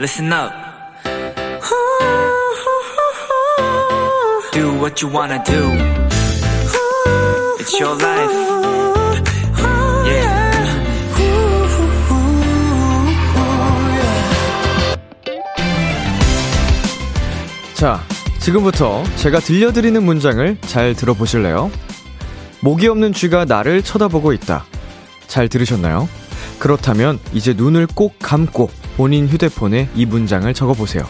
listen up. Do what you wanna do. It's your life. Yeah. 자, 지금부터 제가 들려드리는 문장을 잘 들어보실래요? 목이 없는 쥐가 나를 쳐다보고 있다. 잘 들으셨나요? 그렇다면 이제 눈을 꼭 감고 본인 휴대폰에 이 문장을 적어보세요.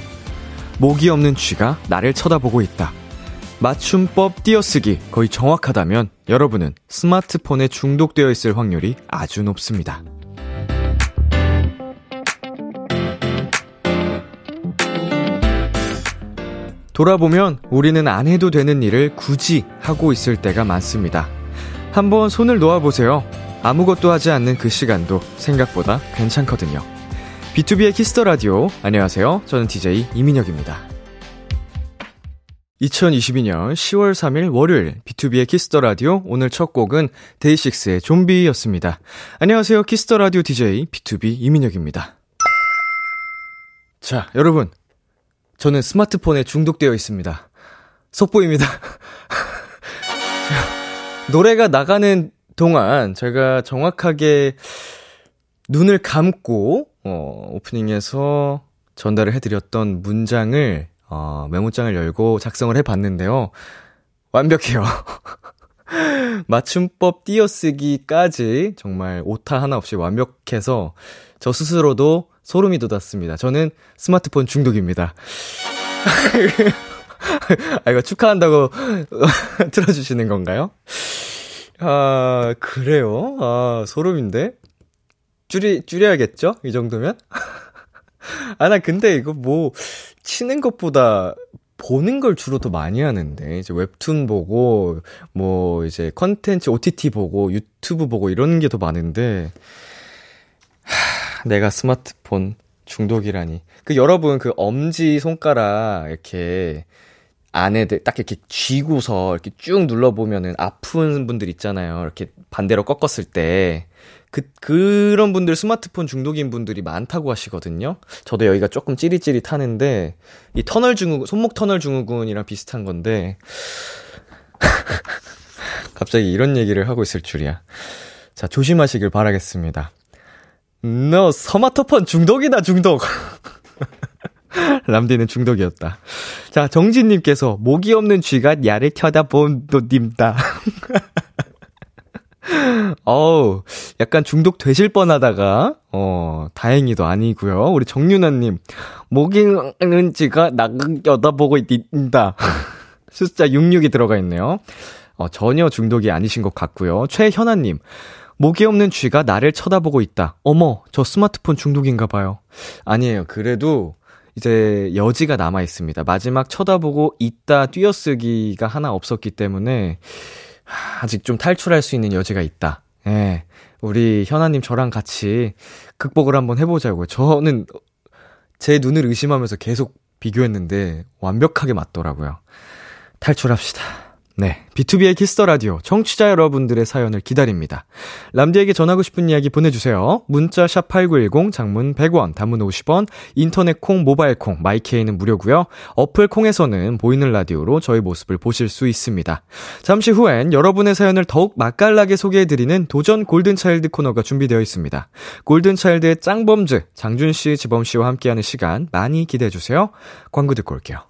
목이 없는 쥐가 나를 쳐다보고 있다. 맞춤법 띄어쓰기 거의 정확하다면 여러분은 스마트폰에 중독되어 있을 확률이 아주 높습니다. 돌아보면 우리는 안 해도 되는 일을 굳이 하고 있을 때가 많습니다. 한번 손을 놓아보세요. 아무것도 하지 않는 그 시간도 생각보다 괜찮거든요. B2B의 키스터 라디오. 안녕하세요. 저는 DJ 이민혁입니다. 2022년 10월 3일 월요일 B2B의 키스터 라디오 오늘 첫 곡은 데이식스의 좀비였습니다. 안녕하세요. 키스터 라디오 DJ B2B 이민혁입니다. 자, 여러분. 저는 스마트폰에 중독되어 있습니다. 속보입니다. 노래가 나가는 동안 제가 정확하게 눈을 감고 어, 오프닝에서 전달을 해드렸던 문장을 어, 메모장을 열고 작성을 해봤는데요. 완벽해요. 맞춤법 띄어쓰기까지 정말 오타 하나 없이 완벽해서 저 스스로도 소름이 돋았습니다. 저는 스마트폰 중독입니다. 아, 이거 축하한다고 틀어주시는 건가요? 아, 그래요? 아, 소름인데? 줄이, 줄여야겠죠? 이 정도면? 아, 나 근데 이거 뭐, 치는 것보다 보는 걸 주로 더 많이 하는데, 이제 웹툰 보고, 뭐, 이제 컨텐츠 OTT 보고, 유튜브 보고 이런 게 더 많은데, 하, 내가 스마트폰 중독이라니. 그 여러분 그 엄지 손가락 이렇게 안에 딱 이렇게 쥐고서 이렇게 쭉 눌러보면은 아픈 분들 있잖아요. 이렇게 반대로 꺾었을 때. 그, 그런 분들 스마트폰 중독인 분들이 많다고 하시거든요. 저도 여기가 조금 찌릿찌릿 하는데, 이 터널 증후군, 손목 터널 증후군이랑 비슷한 건데, 갑자기 이런 얘기를 하고 있을 줄이야. 자, 조심하시길 바라겠습니다. 너 스마트폰 중독이다, 중독. 람디는 중독이었다. 자, 정진님께서 목이 없는 쥐가 야를 쳐다본 도님다. 어우, 약간 중독 되실 뻔 하다가, 어, 다행히도 아니고요 우리 정윤아님, 나를 쳐다보고 있다. 숫자 66이 들어가 있네요. 어, 전혀 중독이 아니신 것 같고요. 최현아님, 목이 없는 쥐가 나를 쳐다보고 있다. 어머, 저 스마트폰 중독인가 봐요. 아니에요. 그래도 이제 여지가 남아 있습니다. 마지막 쳐다보고 있다 띄어쓰기가 하나 없었기 때문에 아직 좀 탈출할 수 있는 여지가 있다. 예. 우리 현아님 저랑 같이 극복을 한번 해보자고요. 저는 제 눈을 의심하면서 계속 비교했는데 완벽하게 맞더라고요. 탈출합시다. 네. B2B의 키스터 라디오 청취자 여러분들의 사연을 기다립니다. 람디에게 전하고 싶은 이야기 보내 주세요. 문자 샵 #8910 장문 100원, 단문 50원, 인터넷 콩, 모바일 콩, My K는 무료고요. 어플 콩에서는 보이는 라디오로 저희 모습을 보실 수 있습니다. 잠시 후엔 여러분의 사연을 더욱 맛깔나게 소개해 드리는 도전 Golden Child 코너가 준비되어 있습니다. 골든 차일드의 짱범즈 장준 씨, 지범 씨와 함께하는 시간 많이 기대해 주세요. 광고 듣고 올게요.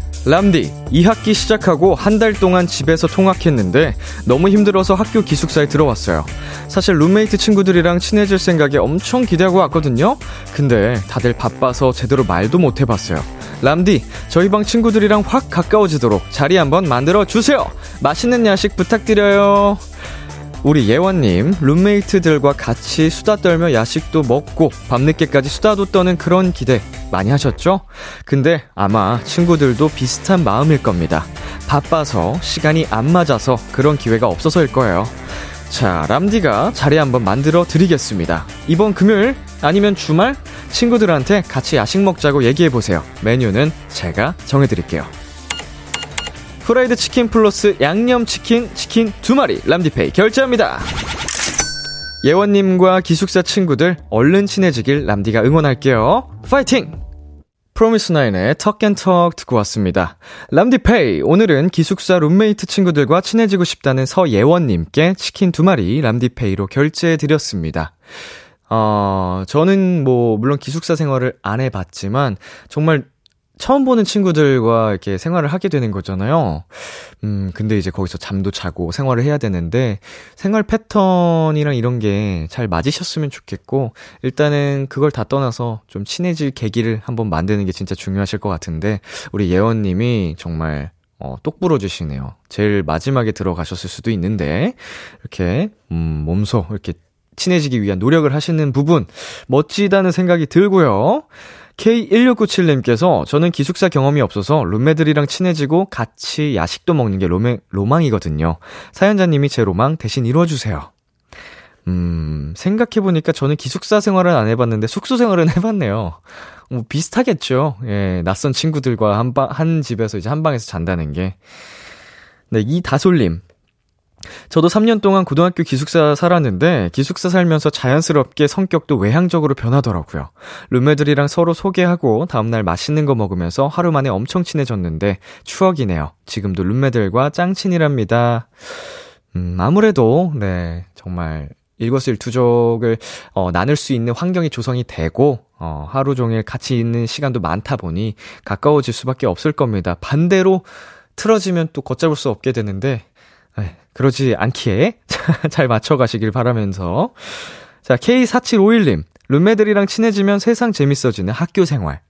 람디, 2학기 시작하고 한 달 동안 집에서 통학했는데 너무 힘들어서 학교 기숙사에 들어왔어요. 사실 룸메이트 친구들이랑 친해질 생각에 엄청 기대하고 왔거든요? 근데 다들 바빠서 제대로 말도 못 해봤어요. 람디, 저희 방 친구들이랑 확 가까워지도록 자리 한번 만들어 주세요! 맛있는 야식 부탁드려요. 우리 예원님, 룸메이트들과 같이 수다 떨며 야식도 먹고 밤늦게까지 수다도 떠는 그런 기대 많이 하셨죠? 근데 아마 친구들도 비슷한 마음일 겁니다. 바빠서 시간이 안 맞아서 그런 기회가 없어서일 거예요. 자, 람디가 자리 한번 만들어 드리겠습니다. 이번 금요일 아니면 주말 친구들한테 같이 야식 먹자고 얘기해 보세요. 메뉴는 제가 정해 드릴게요. 프라이드 치킨 플러스 양념 치킨 치킨 두 마리 람디페이 결제합니다. 예원님과 기숙사 친구들 얼른 친해지길 람디가 응원할게요. 파이팅! fromis_9의 Talk & Talk 듣고 왔습니다. 람디페이, 오늘은 기숙사 룸메이트 친구들과 친해지고 싶다는 서예원님께 치킨 두 마리 람디페이로 결제해드렸습니다. 어, 저는 뭐, 물론 기숙사 생활을 안 해봤지만, 정말 처음 보는 친구들과 이렇게 생활을 하게 되는 거잖아요. 음, 근데 이제 거기서 잠도 자고 생활을 해야 되는데, 생활 패턴이랑 이런 게 잘 맞으셨으면 좋겠고, 일단은 그걸 다 떠나서 좀 친해질 계기를 한번 만드는 게 진짜 중요하실 것 같은데, 우리 예원 님이 정말 어, 똑 부러지시네요. 제일 마지막에 들어가셨을 수도 있는데, 이렇게, 음, 몸소, 이렇게 친해지기 위한 노력을 하시는 부분, 멋지다는 생각이 들고요. K1697님께서 저는 기숙사 경험이 없어서 룸메들이랑 친해지고 같이 야식도 먹는 게 로맨, 로망이거든요. 사연자님이 제 로망 대신 이루어주세요. 음, 생각해보니까 저는 기숙사 생활은 안 해봤는데 숙소 생활은 해봤네요. 뭐 비슷하겠죠. 예, 낯선 친구들과 한 방, 한 집에서 이제 한 방에서 잔다는 게. 네, 이다솔님. 저도 3년 동안 고등학교 기숙사 살았는데 기숙사 살면서 자연스럽게 성격도 외향적으로 변하더라고요. 룸메들이랑 서로 소개하고 다음날 맛있는 거 먹으면서 하루 만에 엄청 친해졌는데 추억이네요. 지금도 룸메들과 짱친이랍니다. 음, 아무래도 네, 정말 일거수일투족을 어, 나눌 수 있는 환경이 조성이 되고 어, 하루 종일 같이 있는 시간도 많다 보니 가까워질 수밖에 없을 겁니다. 반대로 틀어지면 또 걷잡을 수 없게 되는데 네, 그러지 않기에 잘 맞춰가시길 바라면서. 자, K4751님. 룸메들이랑 친해지면 세상 재밌어지는 학교 생활.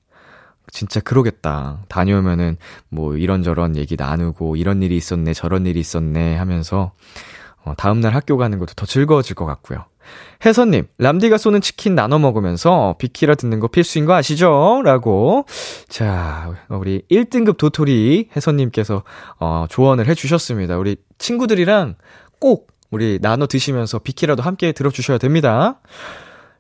진짜 그러겠다. 다녀오면은 뭐 이런저런 얘기 나누고 이런 일이 있었네, 저런 일이 있었네 하면서 어, 다음날 학교 가는 것도 더 즐거워질 것 같고요. 혜선님, 람디가 쏘는 치킨 나눠 먹으면서 비키라 듣는 거 필수인 거 아시죠? 라고. 자, 우리 1등급 도토리 혜선님께서, 어, 조언을 해주셨습니다. 우리 친구들이랑 꼭 우리 나눠 드시면서 비키라도 함께 들어주셔야 됩니다.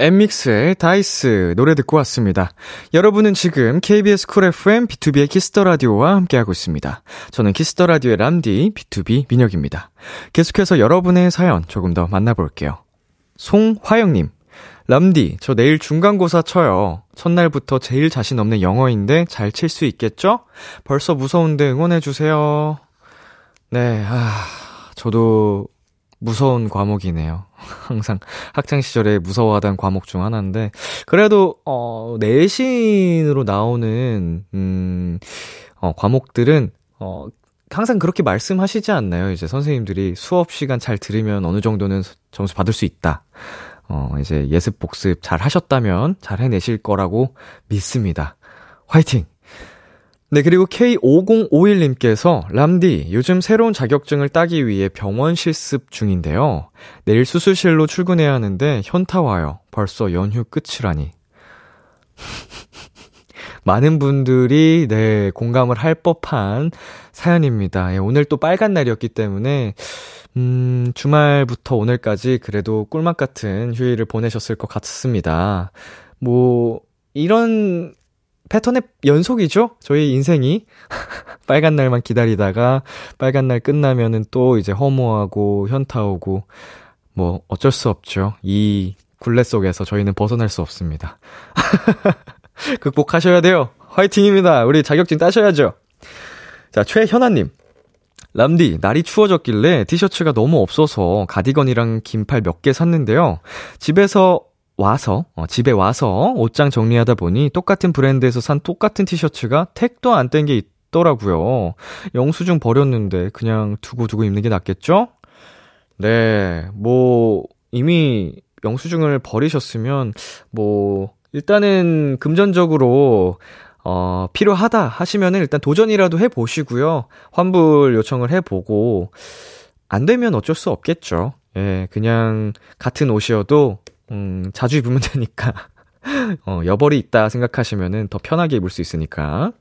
엠믹스의 다이스 노래 듣고 왔습니다. 여러분은 지금 KBS 쿨 FM B2B의 키스터 라디오와 함께하고 있습니다. 저는 키스터 라디오의 람디 B2B 민혁입니다. 계속해서 여러분의 사연 조금 더 만나볼게요. 송화영님, 람디, 저 내일 중간고사 쳐요. 첫날부터 제일 자신 없는 영어인데 잘 칠 수 있겠죠? 벌써 무서운데 응원해주세요. 네, 아, 저도 무서운 과목이네요. 항상 학창 시절에 무서워하던 과목 중 하나인데 그래도 어 내신으로 나오는 음 어, 과목들은 어 항상 그렇게 말씀하시지 않나요? 이제 선생님들이 수업 시간 잘 들으면 어느 정도는 점수 받을 수 있다. 어, 이제 예습 복습 잘 하셨다면 잘 해내실 거라고 믿습니다. 화이팅! 네, 그리고 K5051님께서, 람디, 요즘 새로운 자격증을 따기 위해 병원 실습 중인데요. 내일 수술실로 출근해야 하는데, 현타 와요. 벌써 연휴 끝이라니. 많은 분들이, 네, 공감을 할 법한 사연입니다. 예, 오늘 또 빨간 날이었기 때문에, 음, 주말부터 오늘까지 그래도 꿀맛 같은 휴일을 보내셨을 것 같습니다. 뭐, 이런 패턴의 연속이죠? 저희 인생이. 빨간 날만 기다리다가 빨간 날 끝나면은 또 이제 허무하고 현타 오고 뭐 어쩔 수 없죠. 이 굴레 속에서 저희는 벗어날 수 없습니다. 극복하셔야 돼요. 화이팅입니다. 우리 자격증 따셔야죠. 자, 최현아님. 람디, 날이 추워졌길래 티셔츠가 너무 없어서 가디건이랑 긴팔 몇 개 샀는데요. 집에서 와서, 어, 집에 와서 옷장 정리하다 보니 똑같은 브랜드에서 산 똑같은 티셔츠가 택도 안 뗀 게 있더라고요. 영수증 버렸는데 그냥 두고 두고 입는 게 낫겠죠? 네, 뭐, 이미 영수증을 버리셨으면, 뭐, 일단은 금전적으로 어, 필요하다 하시면은 일단 도전이라도 해 보시고요. 환불 요청을 해 보고, 안 되면 어쩔 수 없겠죠. 예, 그냥 같은 옷이어도, 음, 자주 입으면 되니까. 어, 여벌이 있다 생각하시면은 더 편하게 입을 수 있으니까.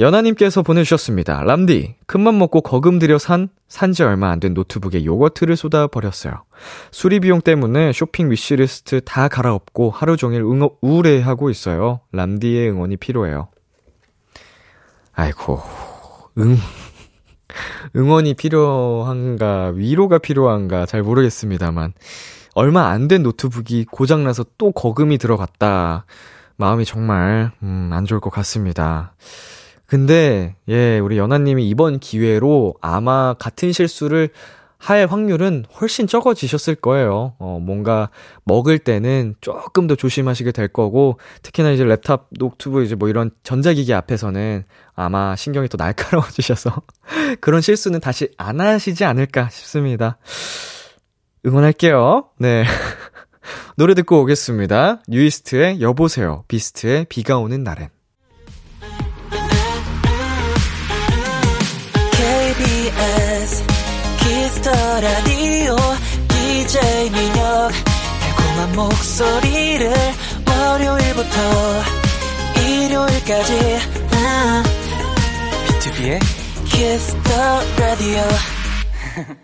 연하님께서 보내주셨습니다. 람디, 큰맘 먹고 거금 들여 산, 산지 얼마 안 된 노트북에 요거트를 쏟아버렸어요. 수리 비용 때문에 쇼핑 wishlist 다 갈아엎고 하루 종일 응, 우울해하고 있어요. 람디의 응원이 필요해요. 아이고, 응, 응원이 필요한가, 위로가 필요한가 잘 모르겠습니다만, 얼마 안 된 노트북이 고장나서 또 거금이 들어갔다. 마음이 정말, 음, 안 좋을 것 같습니다. 근데, 예, 우리 연하님이 이번 기회로 아마 같은 실수를 할 확률은 훨씬 적어지셨을 거예요. 어, 뭔가 먹을 때는 조금 더 조심하시게 될 거고, 특히나 이제 랩탑, 노트북, 이제 뭐 이런 전자기기 앞에서는 아마 신경이 또 날카로워지셔서 그런 실수는 다시 안 하시지 않을까 싶습니다. 응원할게요. 네. 노래 듣고 오겠습니다. 뉴이스트의 여보세요. 비스트의 비가 오는 날엔. KBS Kiss the 라디오 DJ 민혁 달콤한 목소리를 월요일부터 일요일까지 비투비의 Kiss the 라디오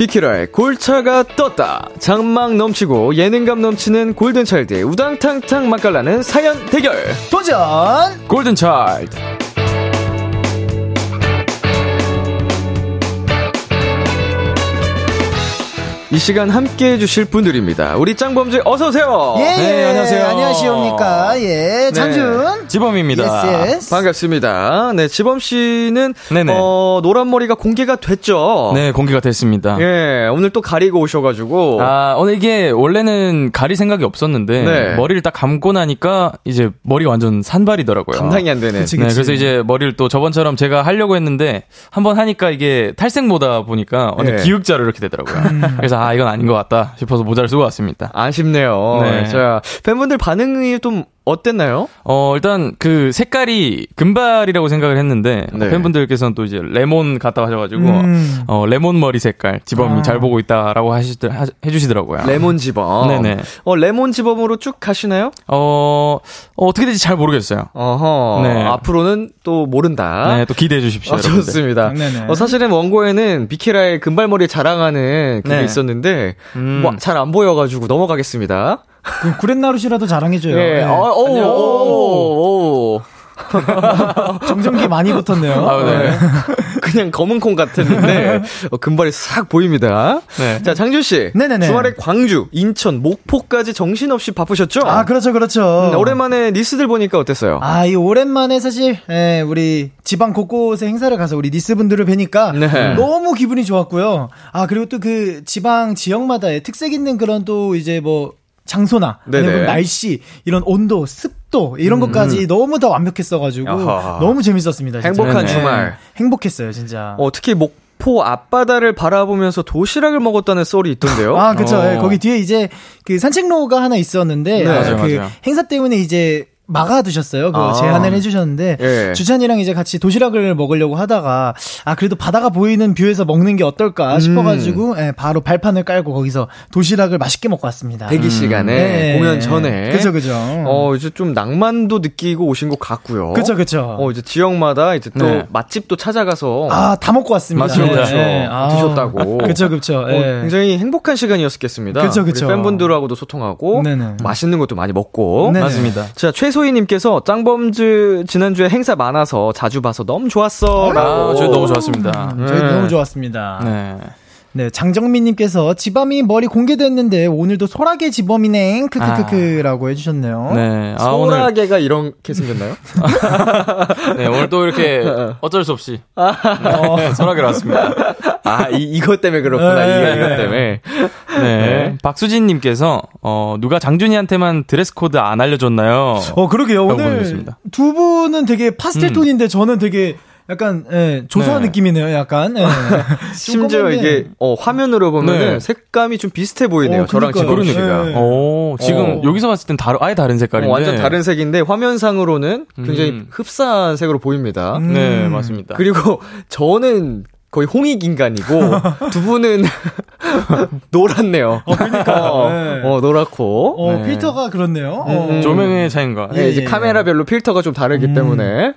비키라의 골차가 떴다. 잔망 넘치고 예능감 넘치는 골든차일드의 우당탕탕 맛깔나는 사연 대결. 도전! 골든차일드. 이 시간 함께 해주실 분들입니다. 우리 짱범즈 어서오세요. 예, 네, 안녕하세요. 안녕하십니까. 예, 장준. 지범입니다. yes, yes. 반갑습니다. 네, 지범씨는. 어, 노란 머리가 공개가 됐죠. 네, 공개가 됐습니다. 예, 오늘 또 가리고 오셔가지고. 아, 오늘 이게 원래는 가릴 생각이 없었는데 네. 머리를 딱 감고 나니까 이제 머리가 완전 산발이더라고요. 감당이 안 되네. 그치, 네, 그치. 그래서 이제 머리를 또 저번처럼 제가 하려고 했는데 한번 하니까 이게 탈색 모다 보니까 완전 예. 기역자로 이렇게 되더라고요. 그래서 아 이건 아닌 것 같다 싶어서 모자를 쓰고 왔습니다. 아쉽네요. 네. 자, 팬분들 반응이 좀 어땠나요? 어 일단 그 색깔이 금발이라고 생각을 했는데 네. 어, 팬분들께서는 또 이제 레몬 같다고 하셔가지고 음. 어 레몬 머리 색깔 지범이 아. 잘 보고 있다라고 하시더 하- 해주시더라고요. 레몬 지범. 네네. 어, 레몬 지범으로 쭉 가시나요? 어, 어, 어 떻게 될지 잘 모르겠어요. 어허. 네. 앞으로는 또 모른다. 네, 또 기대해 주십시오. 아, 여러분들. 좋습니다. 네네. 어, 사실은 원고에는 비키라의 금발머리 자랑하는 그게 네. 있었는데, 음. 뭐, 잘안 보여가지고 넘어가겠습니다. 그 구렛나루시라도 자랑해줘요. 예, 예. 어, 오, 오, 오. 정전기 많이 붙었네요. 아, 네. 그냥 검은 콩 같았는데, 어, 금발이 싹 보입니다. 네. 자, 장준 씨. 네네네. 주말에 광주, 인천, 목포까지 정신없이 바쁘셨죠? 아, 그렇죠, 그렇죠. 음, 오랜만에 니스들 보니까 어땠어요? 아, 이 오랜만에 사실, 예, 우리 지방 곳곳에 행사를 가서 우리 니스 분들을 뵈니까 네. 너무 기분이 좋았고요. 아, 그리고 또 그 지방 지역마다의 특색 있는 그런 또 이제 뭐 장소나. 아니면 날씨, 이런 온도, 습도 이런 것까지 너무 다 완벽했어가지고 아하. 너무 재밌었습니다. 진짜. 행복한 네네. 주말. 행복했어요, 진짜. 어, 특히 목 포 앞바다를 바라보면서 도시락을 먹었다는 썰이 있던데요? 아, 그쵸. 어. 예, 거기 뒤에 이제 그 산책로가 하나 있었는데, 네. 아, 맞아요, 그 맞아요. 행사 때문에 이제 막아 두셨어요. 그 아. 제안을 해주셨는데, 예. 주찬이랑 이제 같이 도시락을 먹으려고 하다가, 아, 그래도 바다가 보이는 뷰에서 먹는 게 어떨까 음. 싶어가지고, 예, 바로 발판을 깔고 거기서 도시락을 맛있게 먹고 왔습니다. 대기 시간에, 네. 공연 전에. 그죠, 그죠. 어, 이제 좀 낭만도 느끼고 오신 것 같고요. 그쵸, 그쵸. 어, 이제 지역마다 이제 또 네. 맛집도 찾아가서 아, 다 먹고 왔습니다. 맞습니다. 그렇죠. 아. 드셨다고. 그쵸, 그쵸. 어, 예. 굉장히 행복한 시간이었겠습니다. 그쵸. 우리 팬분들하고도 소통하고 네네. 맛있는 것도 많이 먹고. 네네. 맞습니다. 자, 홍소 희님께서 짱범즈 지난주에 행사 많아서 자주 봐서 너무 좋았어. 아, 저희 너무 좋았습니다. 음, 저희 네. 너무 좋았습니다. 네. 네, 장정민님께서 지밤이 머리 공개됐는데 오늘도 소라게 지범이네 크크크크라고 해주셨네요. 네. 아, 오늘, 소라게가 이렇게 생겼나요? 네, 오늘 또 이렇게 어쩔 수 없이. 네, 소라게 왔습니다. 아, 이, 이것 때문에 그렇구나. 네. 이것 때문에. 네. 박수진님께서, 어, 누가 장준이한테만 드레스 코드 안 알려줬나요? 어, 그러게요. 오늘 보내주셨습니다. 두 분은 되게 파스텔 음. 톤인데 저는 되게 약간, 예, 조소한 네. 느낌이네요, 약간. 예. 심지어 조그만데. 이게, 어, 화면으로 보면 네. 은 색감이 좀 비슷해 보이네요. 어, 저랑 그러니까요. 지범 씨가. 네. 오, 지금 어. 여기서 봤을 땐 다르, 아예 다른 색깔인데. 어, 완전 다른 색인데 화면상으로는 굉장히 음. 흡사한 색으로 보입니다. 음. 네, 맞습니다. 그리고 저는 거의 홍익 인간이고 두 분은 노랗네요. 어, 그러니까요. 네. 어, 노랗고. 어, 네. 필터가 그렇네요. 어. 음. 조명의 차인가? 네, 이제 예, 예. 카메라별로 필터가 좀 다르기 음. 때문에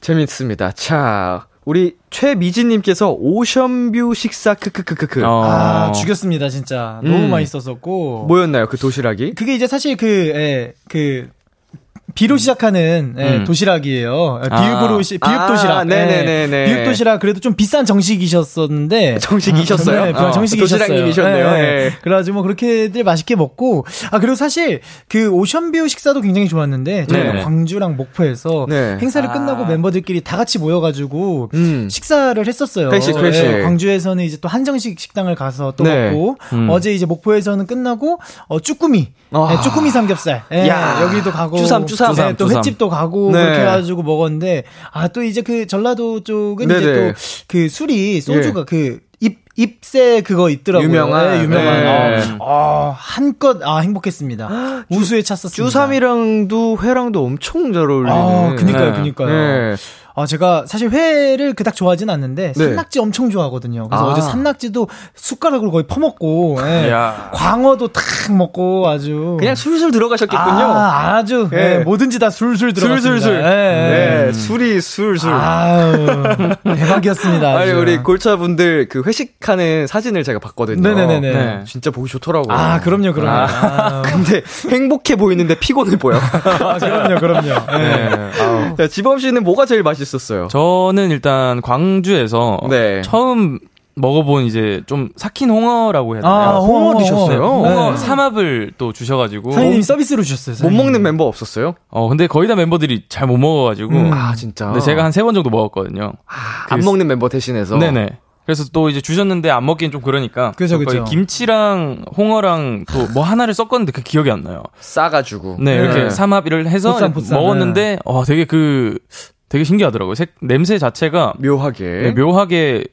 재밌습니다. 자, 우리 최미진님께서 오션뷰 식사 크크크크크 어. 아, 죽였습니다, 진짜. 너무 음. 맛있었었고. 뭐였나요 그 도시락이? 그게 이제 사실 그, 예, 그, 비로 시작하는 예, 음. 도시락이에요. 예, 아. 비읍으로 시, 비읍 아, 도시락. 네네네네. 예, 비읍 도시락 그래도 좀 비싼 정식이셨었는데 정식이셨어요? 네, 어, 정식이셨어요. 도시락님이셨네요. 예, 예. 예. 그래가지고 뭐 그렇게들 맛있게 먹고 아 그리고 사실 그 오션뷰 식사도 굉장히 좋았는데 저희가 네. 광주랑 목포에서 네. 행사를 아. 끝나고 멤버들끼리 다 같이 모여가지고 음. 식사를 했었어요. 회식, 회식. 예, 광주에서는 이제 또 한정식 식당을 가서 또 네. 먹고 음. 어제 이제 목포에서는 끝나고 어 쭈꾸미 아. 예, 쭈꾸미 삼겹살 예, 야. 여기도 가고 쭈삼, 쭈삼. 예, 또 쭈삼. 횟집도 가고 네. 그렇게 해가지고 먹었는데 아 또 이제 그 전라도 쪽은 네네. 이제 또 그 술이 소주가 그 입, ip새 그거 있더라고요. 유명한. 네, 유명한. 네. 아, 아, 한껏, 아, 행복했습니다. 우수에 찼었습니다. 쭈삼이랑도 회랑도 엄청 잘 어울리는. 아, 그니까요, 네. 그니까요. 네. 아, 제가 사실 회를 그닥 좋아하진 않는데, 네. 산낙지 엄청 좋아하거든요. 그래서 아. 어제 산낙지도 숟가락으로 거의 퍼먹고, 예. 야. 광어도 탁 먹고 아주. 그냥 술술 들어가셨겠군요. 아, 아주. 예. 예, 뭐든지 다 술술 들어갔습니다. 술술술. 예, 예. 네, 술이 술술. 아유, 대박이었습니다. 아니. 우리 골차분들 그 회식하는 사진을 제가 봤거든요. 네네네네. 네. 진짜 보기 좋더라고요. 아, 그럼요, 그럼요. 아, 근데 행복해 보이는데 피곤해 보여. 아, 그럼요, 그럼요. 예. 네. 자, 지범 씨는 뭐가 제일 맛있 었어요? 저는 일단 광주에서 네. 처음 먹어본 이제 좀 삭힌 홍어라고 해야 되나요? 아, 홍어 드셨어요? 홍어 네. 삼합을 또 주셔가지고 사장님이 서비스로 주셨어요. 못 사장님이. 먹는 멤버 없었어요? 어 근데 거의 다 멤버들이 잘 못 먹어가지고 음. 아 진짜. 근데 제가 한 세 번 정도 먹었거든요. 안 먹는 멤버 대신해서. 네네. 그래서 또 이제 주셨는데 안 먹기엔 좀 그러니까 그죠, 그죠. 김치랑 홍어랑 또 뭐 하나를 섞었는데 그 기억이 안 나요. 싸가지고. 네, 이렇게 삼합을 해서 보쌈, 보쌈, 먹었는데 어 되게 그 되게 신기하더라고요. 색 냄새 자체가 묘하게. 네, 묘하게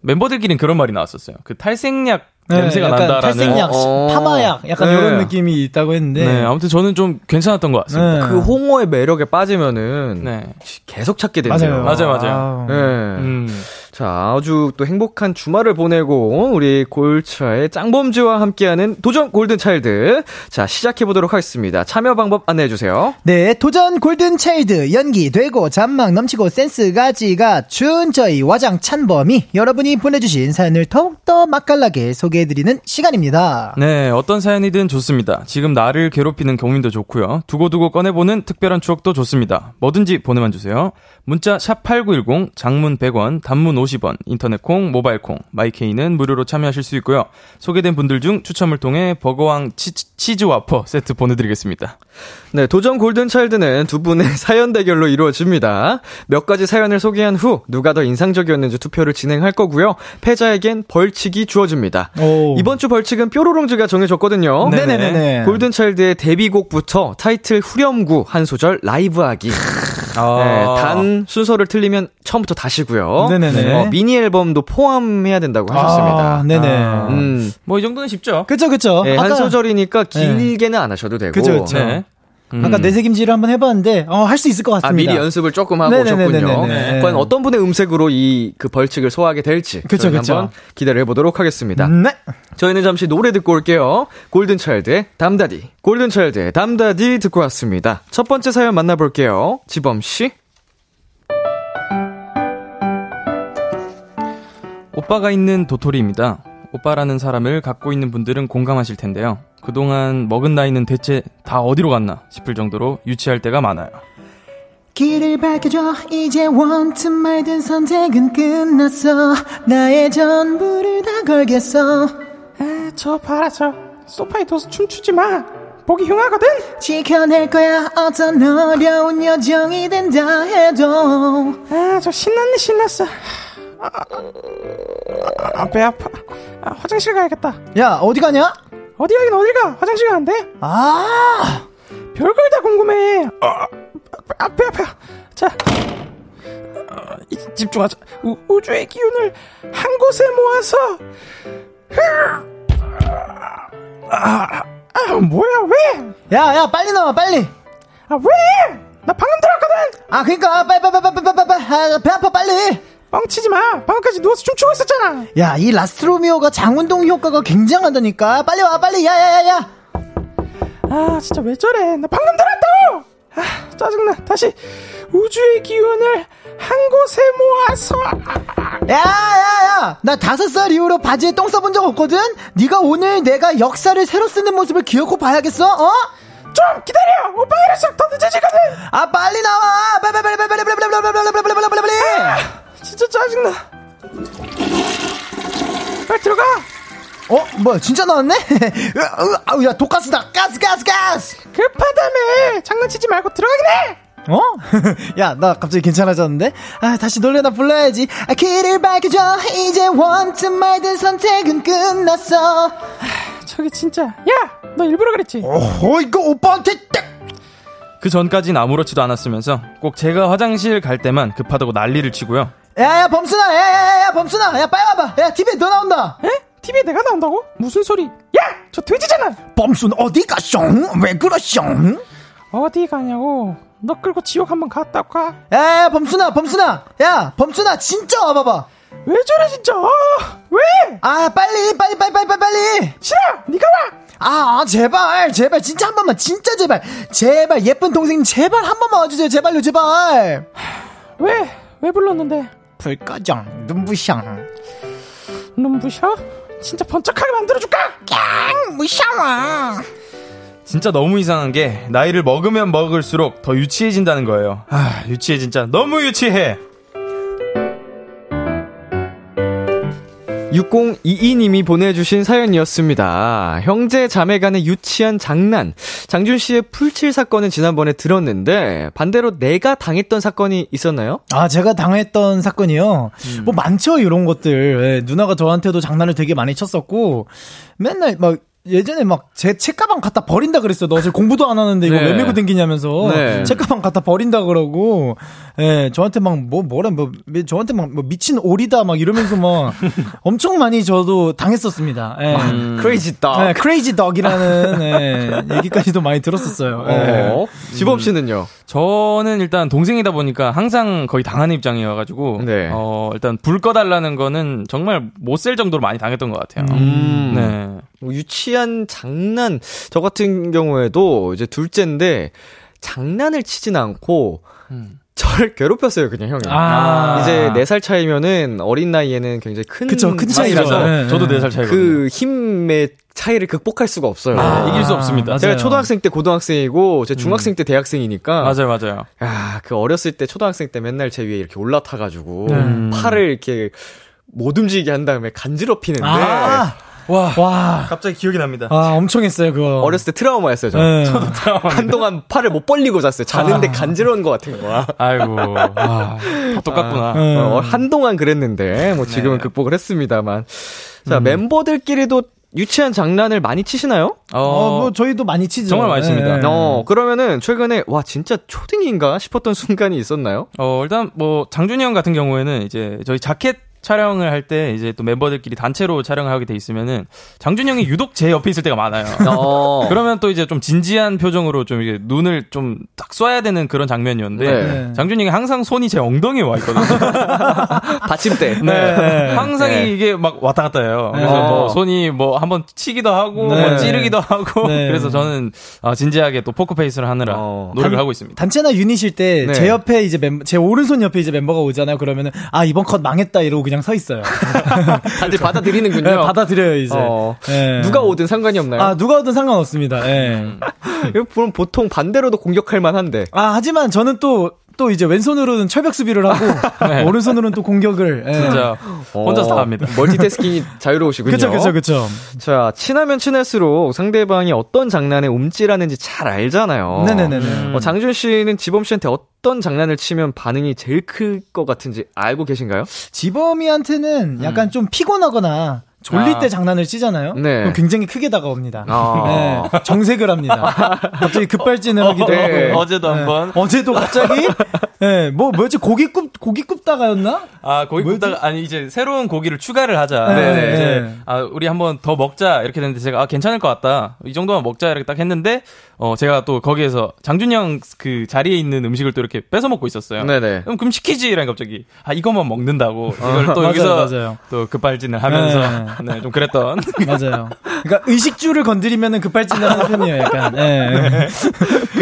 멤버들끼리는 그런 말이 나왔었어요. 그 탈색약 네, 냄새가 약간 난다라는. 탈색약, 어. 파마약, 약간 네. 이런 느낌이 있다고 했는데. 네, 아무튼 저는 좀 괜찮았던 것 같습니다. 네. 그 홍어의 매력에 빠지면은 네. 계속 찾게 된대요. 맞아요. 맞아요, 맞아요. 네. 음. 자, 아주 또 행복한 주말을 보내고 우리 골차의 짱범즈와 함께하는 도전 골든 차일드. 자, 시작해 보도록 하겠습니다. 참여 방법 안내해 주세요. 네, 도전 골든 차일드 연기 되고 잔망 넘치고 센스까지 갖춘 저희 와장창범이 여러분이 보내주신 사연을 더욱더 맛깔나게 소개해드리는 시간입니다. 네, 어떤 사연이든 좋습니다. 지금 나를 괴롭히는 고민도 좋고요. 두고두고 꺼내보는 특별한 추억도 좋습니다. 뭐든지 보내만 주세요. 문자 샵8910, 장문 100원, 단문 50원, 인터넷 콩, 모바일 콩, My K는 무료로 참여하실 수 있고요. 소개된 분들 중 추첨을 통해 버거왕 치, 즈 와퍼 세트 보내드리겠습니다. 네, 도전 골든 차일드는 두 분의 사연 대결로 이루어집니다. 몇 가지 사연을 소개한 후 누가 더 인상적이었는지 투표를 진행할 거고요. 패자에겐 벌칙이 주어집니다. 오. 이번 주 벌칙은 뾰로롱즈가 정해줬거든요. 네. 네네네네. 골든 차일드의 데뷔곡부터 타이틀 후렴구 한 소절 라이브하기. 네, 단 순서를 틀리면 처음부터 다시고요. 네네네. 어, 미니 앨범도 포함해야 된다고 하셨습니다. 아, 네네. 아. 음, 뭐 이 정도는 쉽죠? 그쵸, 그쵸. 네, 한 아까- 소절이니까 길게는 안 하셔도 되고. 그쵸, 그쵸. 네. 음. 아까 내색임지를 한번 해봤는데, 어, 할 수 있을 것 아, 같습니다. 미리 연습을 조금 하고 네네네네네. 오셨군요. 네. 과연 어떤 분의 음색으로 이 그 벌칙을 소화하게 될지 그쵸, 그쵸. 한번 기대를 해보도록 하겠습니다. 네. 저희는 잠시 노래 듣고 올게요. 골든차일드의 담다디. 골든차일드의 담다디 듣고 왔습니다. 첫 번째 사연 만나볼게요. 지범 씨. 오빠가 있는 도토리입니다. 오빠라는 사람을 갖고 있는 분들은 공감하실 텐데요. 그동안 먹은 나이는 대체 다 어디로 갔나 싶을 정도로 유치할 때가 많아요. 길을 밝혀줘. 이제 원트 말든 선택은 끝났어. 나의 전부를 다 걸겠어. 아, 저 봐라 저. 소파에 둬서 춤추지 마. 보기 흉하거든. 지켜낼 거야. 어떤 어려운 여정이 된다 해도. 아저 신났네 신났어. 아, 아, 배 아파. 아, 화장실 가야겠다. 야 어디 가냐? 어디 가긴 어딜 가? 화장실 가는데? 아! 별걸 다 궁금해. 아, 아, 배 아파 자 어, 이, 집중하자. 우, 우주의 기운을 한 곳에 모아서. 아, 아 뭐야 왜? 야, 야, 빨리 나와, 빨리! 아 왜? 나 방금 들어왔거든. 아, 그니까, 빨리, 빨리, 빨리, 빨리, 빨리, 아, 배 아파, 빨리! 뻥치지 마 방금까지 누워서 춤추고 있었잖아 야, 이 라스트로미오가 장운동 효과가 굉장하다니까. 빨리 와, 빨리, 야, 야, 야, 야! 아 진짜 왜 저래 나 방금 들어왔다고 아 짜증나 다시 우주의 기운을 한 곳에 모아서 야, 야, 야! 나 다섯 살 이후로 바지에 똥 써본 적 없거든? 네가 오늘 내가 역사를 새로 쓰는 모습을 기억하고 봐야겠어, 어? 좀 기다려 오빠가 이럴수록 더 늦어지거든 아, 빨리 나와! 빨리, 빨리, 빨리, 빨리, 빨리, 빨리, 빨리, 빨리, 빨리, 빨리, 빨리, 빨리! 진짜 짜증나 빨리 들어가 어, 뭐야, 진짜 나왔네? 아우, 야, 독가스다! 가스, 가스, 가스! 급하다며 장난치지 말고 들어가긴 해 어? 야, 나 갑자기 괜찮아졌는데? 아, 다시 노래나 불러야지. 아, 길을 밝혀줘. 이제 원트 말든 선택은 끝났어. 저기 진짜 야 너 일부러 그랬지 어, 이거 오빠한테 딱! 그 전까진 아무렇지도 않았으면서 꼭 제가 화장실 갈 때만 급하다고 난리를 치고요. 야, 야, 범순아! 야, 야, 야, 야, 범순아! 야, 빨리 와봐! 야, TV에 너 나온다! 에? TV에 내가 나온다고? 무슨 소리 야저 돼지잖아 범순 어디 가숑? 왜 그러숑? 어디 가냐고 너 끌고 지옥 한번 갔다 가 야, 야, 범순아, 범순아! 야, 범순아, 진짜 와봐봐! 왜 저래 진짜 아, 왜 아, 빨리, 빨리, 빨리, 빨리, 빨리, 빨리! 싫어 네가 와 아, 아, 제발, 제발, 진짜 한 번만, 진짜 제발! 제발, 예쁜 동생, 제발 한 번만 와주세요, 제발요, 제발! 왜? 왜 불렀는데? 불 꺼정, 눈부셔. 눈부셔? 진짜 번쩍하게 만들어줄까? 깡, 무셔워. 진짜 너무 이상한 게 나이를 먹으면 먹을수록 더 유치해진다는 거예요. 아, 유치해 진짜 너무 유치해. 6022님이 보내주신 사연이었습니다. 형제 자매 간의 유치한 장난. 장준 씨의 풀칠 사건은 지난번에 들었는데, 반대로 내가 당했던 사건이 있었나요? 아, 제가 당했던 사건이요. 음. 뭐 많죠, 이런 것들. 예, 누나가 저한테도 장난을 되게 많이 쳤었고, 맨날 막, 예전에 막 제 책가방 갖다 버린다 그랬어요. 너 어제 공부도 안 하는데 이거 네. 왜 메고 댕기냐면서 네. 책가방 갖다 버린다 그러고 예, 저한테 막 뭐 뭐라 뭐 미- 저한테 막 뭐 미친 오리다 막 이러면서 막 엄청 많이 저도 당했었습니다. 예. 크레이지 덕. 네, 크레이지 덕이라는 예, 얘기까지도 많이 들었었어요. 예. 어, 지범 씨는요? 저는 일단 동생이다 보니까 항상 거의 당하는 입장이어 가지고 네. 어, 일단 불 꺼달라는 거는 정말 못쓸 정도로 많이 당했던 것 같아요. 음. 네. 뭐 유치한 장난 저 같은 경우에도 이제 둘째인데 장난을 치진 않고 음. 저를 괴롭혔어요 그냥 형이 아. 이제 4살 차이면은 어린 나이에는 굉장히 큰 그쵸, 큰. 차이라서 네, 저도 네. 4살 차이거든요. 그 힘의 차이를 극복할 수가 없어요 네, 이길 수 없습니다. 맞아요. 제가 초등학생 때 고등학생이고 제 중학생 때 대학생이니까 맞아요, 맞아요. 야, 그 어렸을 때 초등학생 때 맨날 제 위에 이렇게 올라타가지고 음. 팔을 이렇게 못 움직이게 한 다음에 간지럽히는데 아, 와, 와, 갑자기 기억이 납니다. 아, 엄청 했어요, 그거. 어렸을 때 트라우마였어요. 저. 네. 한동안 팔을 못 벌리고 잤어요. 자는데 간지러운 것 같은 거야. 아이고, 와, 다 똑같구나. 음. 어, 한동안 그랬는데 뭐 지금은 네. 극복을 했습니다,만. 자 멤버들끼리도 유치한 장난을 많이 치시나요? 어, 어, 뭐 저희도 많이 치죠. 정말 많이 칩니다. 네. 어 그러면은 최근에 와 진짜 초딩인가 싶었던 순간이 있었나요? 어, 일단 뭐 장준이 형 같은 경우에는 이제 저희 자켓 촬영을 할 때 이제 또 멤버들끼리 단체로 촬영을 하게 돼 있으면은 장준이 형이 유독 제 옆에 있을 때가 많아요. 어. 그러면 또 이제 좀 진지한 표정으로 좀 이게 눈을 좀 딱 쏴야 되는 그런 장면이었는데 네. 장준이 형이 항상 손이 제 엉덩이에 와 있거든요. 받침대. 네. 항상 네. 이게 막 왔다 갔다 해요. 그래서 어. 뭐 손이 뭐 한번 치기도 하고 네. 뭐 찌르기도 하고 네. 그래서 저는 아, 진지하게 또 포크페이스를 하느라 어. 노력을 단- 하고 있습니다. 단체나 유닛일 때제 네. 옆에 이제 멤버, 제 오른손 옆에 이제 멤버가 오잖아요. 그러면은 아 이번 컷 망했다 이러고 그냥 그냥 서 있어요. 다들 받아들이는군요. 네, 받아들여요 이제. 어, 예. 누가 오든 상관이 없나요? 아 누가 오든 상관없습니다. 예. 이거 그럼 보통 반대로도 공격할 만한데. 아 하지만 저는 또 또 이제 왼손으로는 철벽 수비를 하고 오른손으로는 또 공격을. 예. 진짜 혼자서 다 합니다. 어, 멀티태스킹이 자유로우시군요. 그쵸 그쵸 그쵸. 자, 친하면 친할수록 상대방이 어떤 장난에 움찔하는지 잘 알잖아요. 네네네네. 어, 장준 씨는 지범 씨한테 어떤 장난을 치면 반응이 제일 클 것 같은지 알고 계신가요? 지범이한테는 약간 좀 피곤하거나 졸릴 아. 때 장난을 치잖아요. 네. 그럼 굉장히 크게 다가옵니다. 아. 네, 정색을 합니다. 갑자기 급발진을 하기도 네. 하고. 어제도 한번. 어제도 갑자기 네, 뭐 뭐였지 고기 굽 고기 굽다가였나? 아, 고기 굽다가, 아니, 이제 새로운 고기를 추가를 하자. 네, 이제, 네. 아, 우리 한번 더 먹자. 이렇게 됐는데 제가, 아, 괜찮을 것 같다. 이 정도만 먹자. 이렇게 딱 했는데, 어, 제가 또 거기에서 장준이 형그 자리에 있는 음식을 또 이렇게 뺏어 먹고 있었어요. 네네. 그럼, 그럼 시키지. 이러니 갑자기, 아, 이것만 먹는다고. 이걸 또 맞아요, 여기서 맞아요. 또 급발진을 하면서, 네, 좀 그랬던. 맞아요. 그러니까 의식주를 건드리면은 급발진을 하는 편이에요. 약간. 네.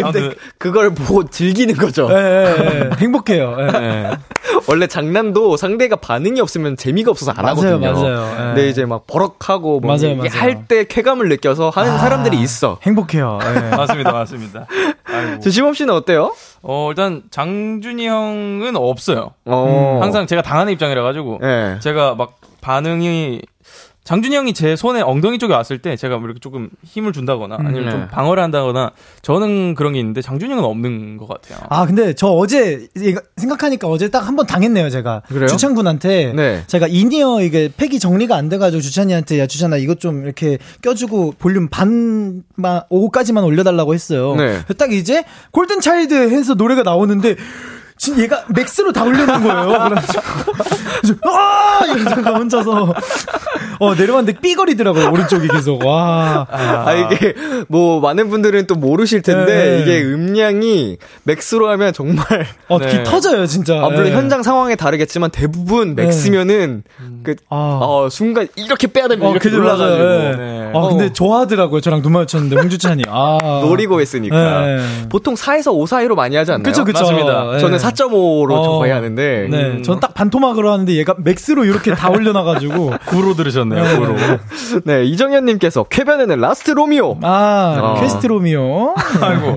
아무튼, 그걸 보고 즐기는 거죠. 네, 네, 네. 행복해요. 네. 네. 원래 장난도 상대가 반응이 없으면 재미가 없어서 안 맞아요, 하거든요. 맞아요. 예. 근데 이제 막 버럭하고 뭐 맞아요, 맞아요. 할때 쾌감을 느껴서 하는 사람들이 있어. 행복해요. 네. 맞습니다, 맞습니다. 저 지범 씨는 어때요? 어, 일단 장준이 형은 없어요. 어. 항상 제가 당하는 입장이라 가지고 예. 제가 막 반응이 장준이 형이 제 손에 엉덩이 쪽에 왔을 때 제가 뭐 이렇게 조금 힘을 준다거나 아니면 네. 좀 방어를 한다거나 저는 그런 게 있는데 장준이 형은 없는 것 같아요. 아, 근데 저 어제, 생각하니까 어제 딱 한 번 당했네요, 제가. 그래요? 주찬군한테. 네. 제가 이니어 이게 팩이 정리가 안 돼가지고 주찬이한테, 야, 주찬아, 이것 좀 이렇게 껴주고 볼륨 반만, 5까지만 올려달라고 했어요. 네. 딱 이제 골든 차일드 해서 노래가 나오는데, 진 얘가 max로 다 올려놓은 거예요. 아! 이러다가 혼자서, 어, 내려왔는데 삐거리더라고요, 오른쪽이 계속. 와. 아, 이게 뭐 많은 분들은 또 모르실 텐데 네. 이게 음량이 max로 하면 정말 어, 네. 귀 터져요, 진짜. 아, 물론 예. 현장 상황에 다르겠지만 대부분 max면은 그 아. 어, 순간 이렇게 빼야 되면 어, 이렇게. 올라가지고 예. 네. 아, 근데 어. 좋아하더라고요. 저랑 눈 마주쳤는데, 홍주찬이. 아. 노리고 했으니까 네. 보통 4에서 5 사이로 많이 하지 않나요? 그쵸, 그쵸. 맞습니다. 예. 저는 4.5로 어. 거의 하는데 네. 음. 저는 딱 반토막으로 하는데 얘가 max로 이렇게 다 올려놔가지고. 구로 들으셨 네요. 구로. 네 이정현님께서 쾌변에는 Last Romeo 아, 어. 퀘스트 로미오. 아이고.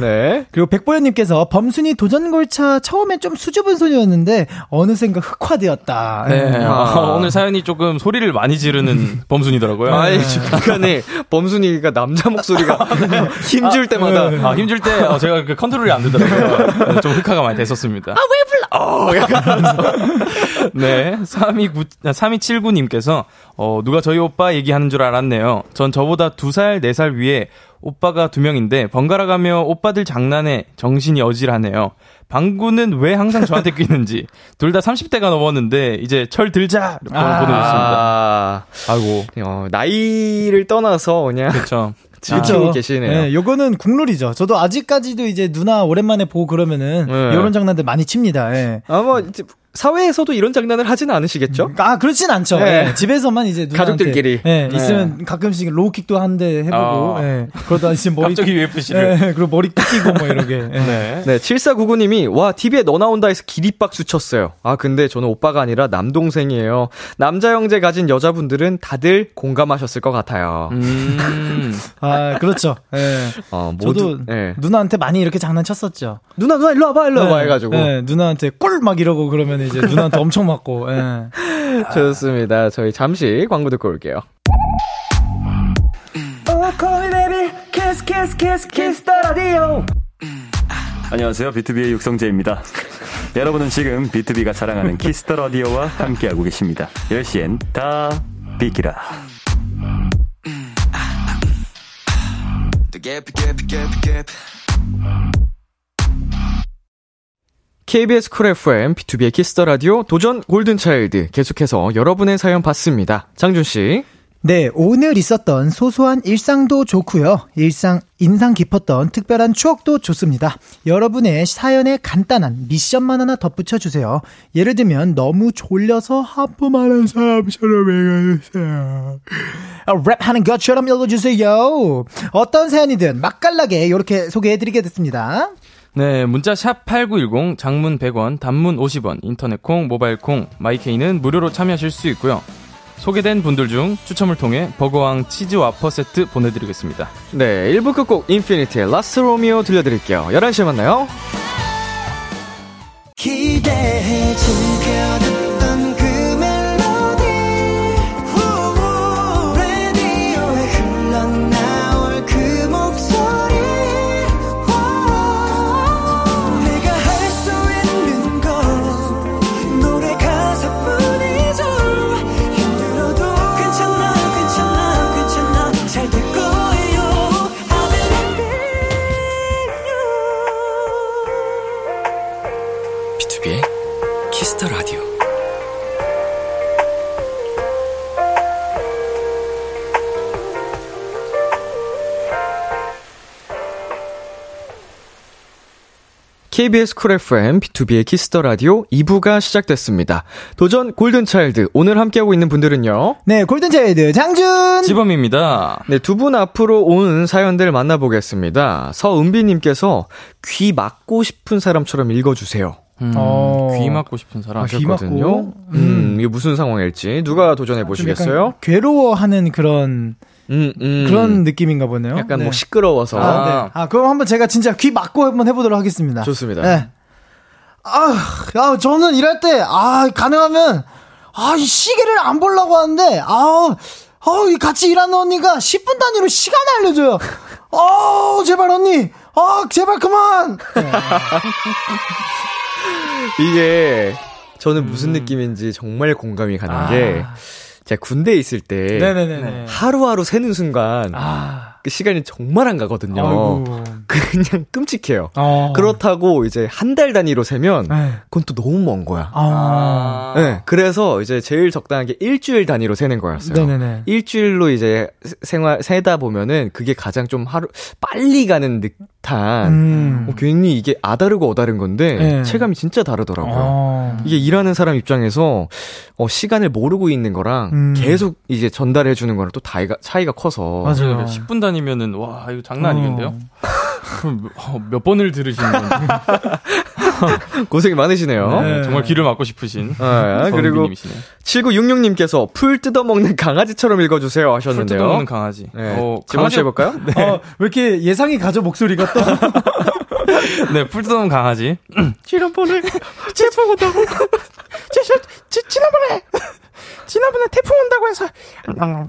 네 그리고 백보현님께서 범순이 도전골차 처음엔 좀 수줍은 소녀였는데 어느샌가 흑화되었다. 네. 예. 아, 오늘 사연이 조금 소리를 많이 지르는 범순이더라고요. 아니 중간에 범순이가 남자 목소리가 힘줄 때마다 네. 아, 힘줄 때 어, 제가 그 컨트롤이 안 되더라고요. 그래서 좀 흑화가 많이 됐었습니다. 어, 약간 네. 3279, 3279님께서, 어, 누가 저희 오빠 얘기하는 줄 알았네요. 전 저보다 2살, 4살 위에 오빠가 두 명인데, 번갈아 가며 오빠들 장난에 정신이 어질하네요. 방구는 왜 항상 저한테 끼는지. 둘 다 30대가 넘었는데, 이제 철 들자! 이렇게 보내주셨습니다. 아, 아이고. 어, 나이를 떠나서 그냥 그쵸. 즐기고 계시네요. 네, 요거는 국룰이죠. 저도 아직까지도 이제 누나 오랜만에 보고 그러면은 네. 이런 장난들 많이 칩니다. 예. 아마 이제 사회에서도 이런 장난을 하지는 않으시겠죠? 아, 그렇진 않죠. 네. 예, 집에서만 이제 누나한테 가족들끼리. 예, 네. 있으면 가끔씩 로우킥도 한 대 해보고, 어. 예. 그러다 이제 머리. 갑자기 UFC를. 예, 그리고 머리 뜯기고 뭐 이러게. 예. 네. 네, 7499님이, 와, TV에 너 나온다 해서 기립박수 쳤어요. 아, 근데 저는 오빠가 아니라 남동생이에요. 남자 형제 가진 여자분들은 다들 공감하셨을 것 같아요. 음. 아, 그렇죠. 예. 어, 모두, 저도 예. 누나한테 많이 이렇게 장난쳤었죠. 누나, 누나, 일로 와봐, 일로 와봐 네, 해가지고. 네, 누나한테 꿀 막 이러고 그러면 이제 누나한테 엄청 맞고. 예. 좋습니다. 저희 잠시 광고 듣고 올게요. 안녕하세요. 비투비의 육성재입니다. 여러분은 지금 비투비가 자랑하는 Kiss the 라디오와 함께하고 계십니다. 10시엔 다 비키라. KBS 쿨 FM, B2B의 키스터 라디오, 도전 골든차일드. 계속해서 여러분의 사연 받습니다. 장준씨. 네, 오늘 있었던 소소한 일상도 좋고요. 일상 인상 깊었던 특별한 추억도 좋습니다. 여러분의 사연에 간단한 미션만 하나 덧붙여 주세요. 예를 들면 너무 졸려서 하품하는 사람처럼 읽어주세요. 아, 랩하는 것처럼 읽어주세요. 어떤 사연이든 맛깔나게 이렇게 소개해드리게 됐습니다. 네, 문자 샵 8910, 장문 100원, 단문 50원, 인터넷 콩, 모바일 콩, 마이케이는 무료로 참여하실 수 있고요. 소개된 분들 중 추첨을 통해 버거왕 치즈 와퍼 세트 보내드리겠습니다. 네, 1부 끝곡 인피니트의 Last Romeo 들려드릴게요. 11시에 만나요. 기대해 즐겨 KBS Cool FM, 비투비의 Kiss the Radio 2부가 시작됐습니다. 도전 골든차일드. 오늘 함께하고 있는 분들은요. 네, 골든차일드 장준! 지범입니다. 네, 두 분 앞으로 온 사연들 만나보겠습니다. 서은비님께서 귀 막고 싶은 사람처럼 읽어주세요. 음, 어. 귀 막고 싶은 사람. 아, 귀 막고? 하셨거든요. 음, 이게 무슨 상황일지 누가 도전해 좀 보시겠어요? 괴로워하는 그런, 음, 음. 그런 느낌인가 보네요. 약간 네. 뭐 시끄러워서. 아, 네. 아, 그럼 한번 제가 진짜 귀 막고 한번 해보도록 하겠습니다. 좋습니다. 네. 아, 야, 저는 일할 때, 아, 가능하면, 아, 이 시계를 안 보려고 하는데, 아, 아, 이 같이 일하는 언니가 10분 단위로 시간 알려줘요. 아, 제발 언니, 아, 제발 그만! 네. 이게 저는 무슨 느낌인지 정말 공감이 가는 게 제가 군대에 있을 때 네네네. 하루하루 세는 순간 아, 그 시간이 정말 안 가거든요. 아이고. 그냥 끔찍해요. 어. 그렇다고 이제 한 달 단위로 세면 네. 그건 또 너무 먼 거야. 아, 네, 그래서 이제 제일 적당한 게 일주일 단위로 세는 거였어요. 네네네. 일주일로 이제 세- 생활 세다 보면은 그게 가장 좀 하루 빨리 가는 듯한 음. 뭐 괜히 이게 아다르고 어다른 건데 네. 체감이 진짜 다르더라고요. 어. 이게 일하는 사람 입장에서 어, 시간을 모르고 있는 거랑 음. 계속 이제 전달해 주는 거랑 또 차이가 차이가 커서 맞아요. 10분 단위면은, 와, 이거 장난 아니겠는데요? 어. 그럼 어, 몇 번을 들으시는 건지. 고생이 많으시네요. 네, 정말 귀를 막고 싶으신. 아, 그리고 서은비님이시네요. 7966님께서 풀 뜯어먹는 강아지처럼 읽어주세요 풀 하셨는데요. 뜯어먹는 강아지. 네. 어, 지금 한번 해볼까요? 어, 왜 이렇게 예상이 가죠, 목소리가 또? 네, 풀 뜯어먹는 강아지. 지난번에 태풍 온다고 지, 지, 지, 지난번에 지난번에 태풍 온다고 해서 베란-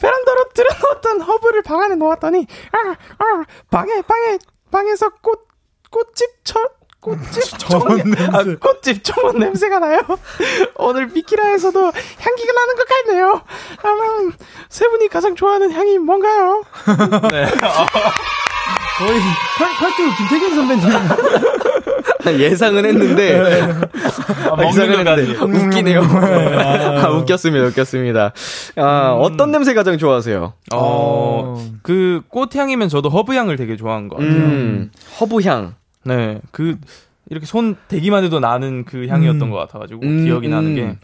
베란다로 들어놓았던 허브를 방 안에 놓았더니 아, 아, 방에 방에 방에서 꽃 꽃집 저 꽃집 정원- 아, 꽃집 정원 냄새가 나요. 오늘 비키라에서도 향기가 나는 것 같네요. 아마 세 분이 가장 좋아하는 향이 뭔가요? 거의 컬, 컬투 김태균 선배님. 예상은 했는데 아, 예상은 했는데 웃기네요. 아, 웃겼습니다, 웃겼습니다. 아, 어떤 냄새 가장 좋아하세요? 어, 그 꽃향이면 저도 허브향을 되게 좋아하는 것 같아요. 음, 허브향. 네, 그 이렇게 손 대기만 해도 나는 그 향이었던 음. 것 같아가지고 음, 기억이 나는 음. 게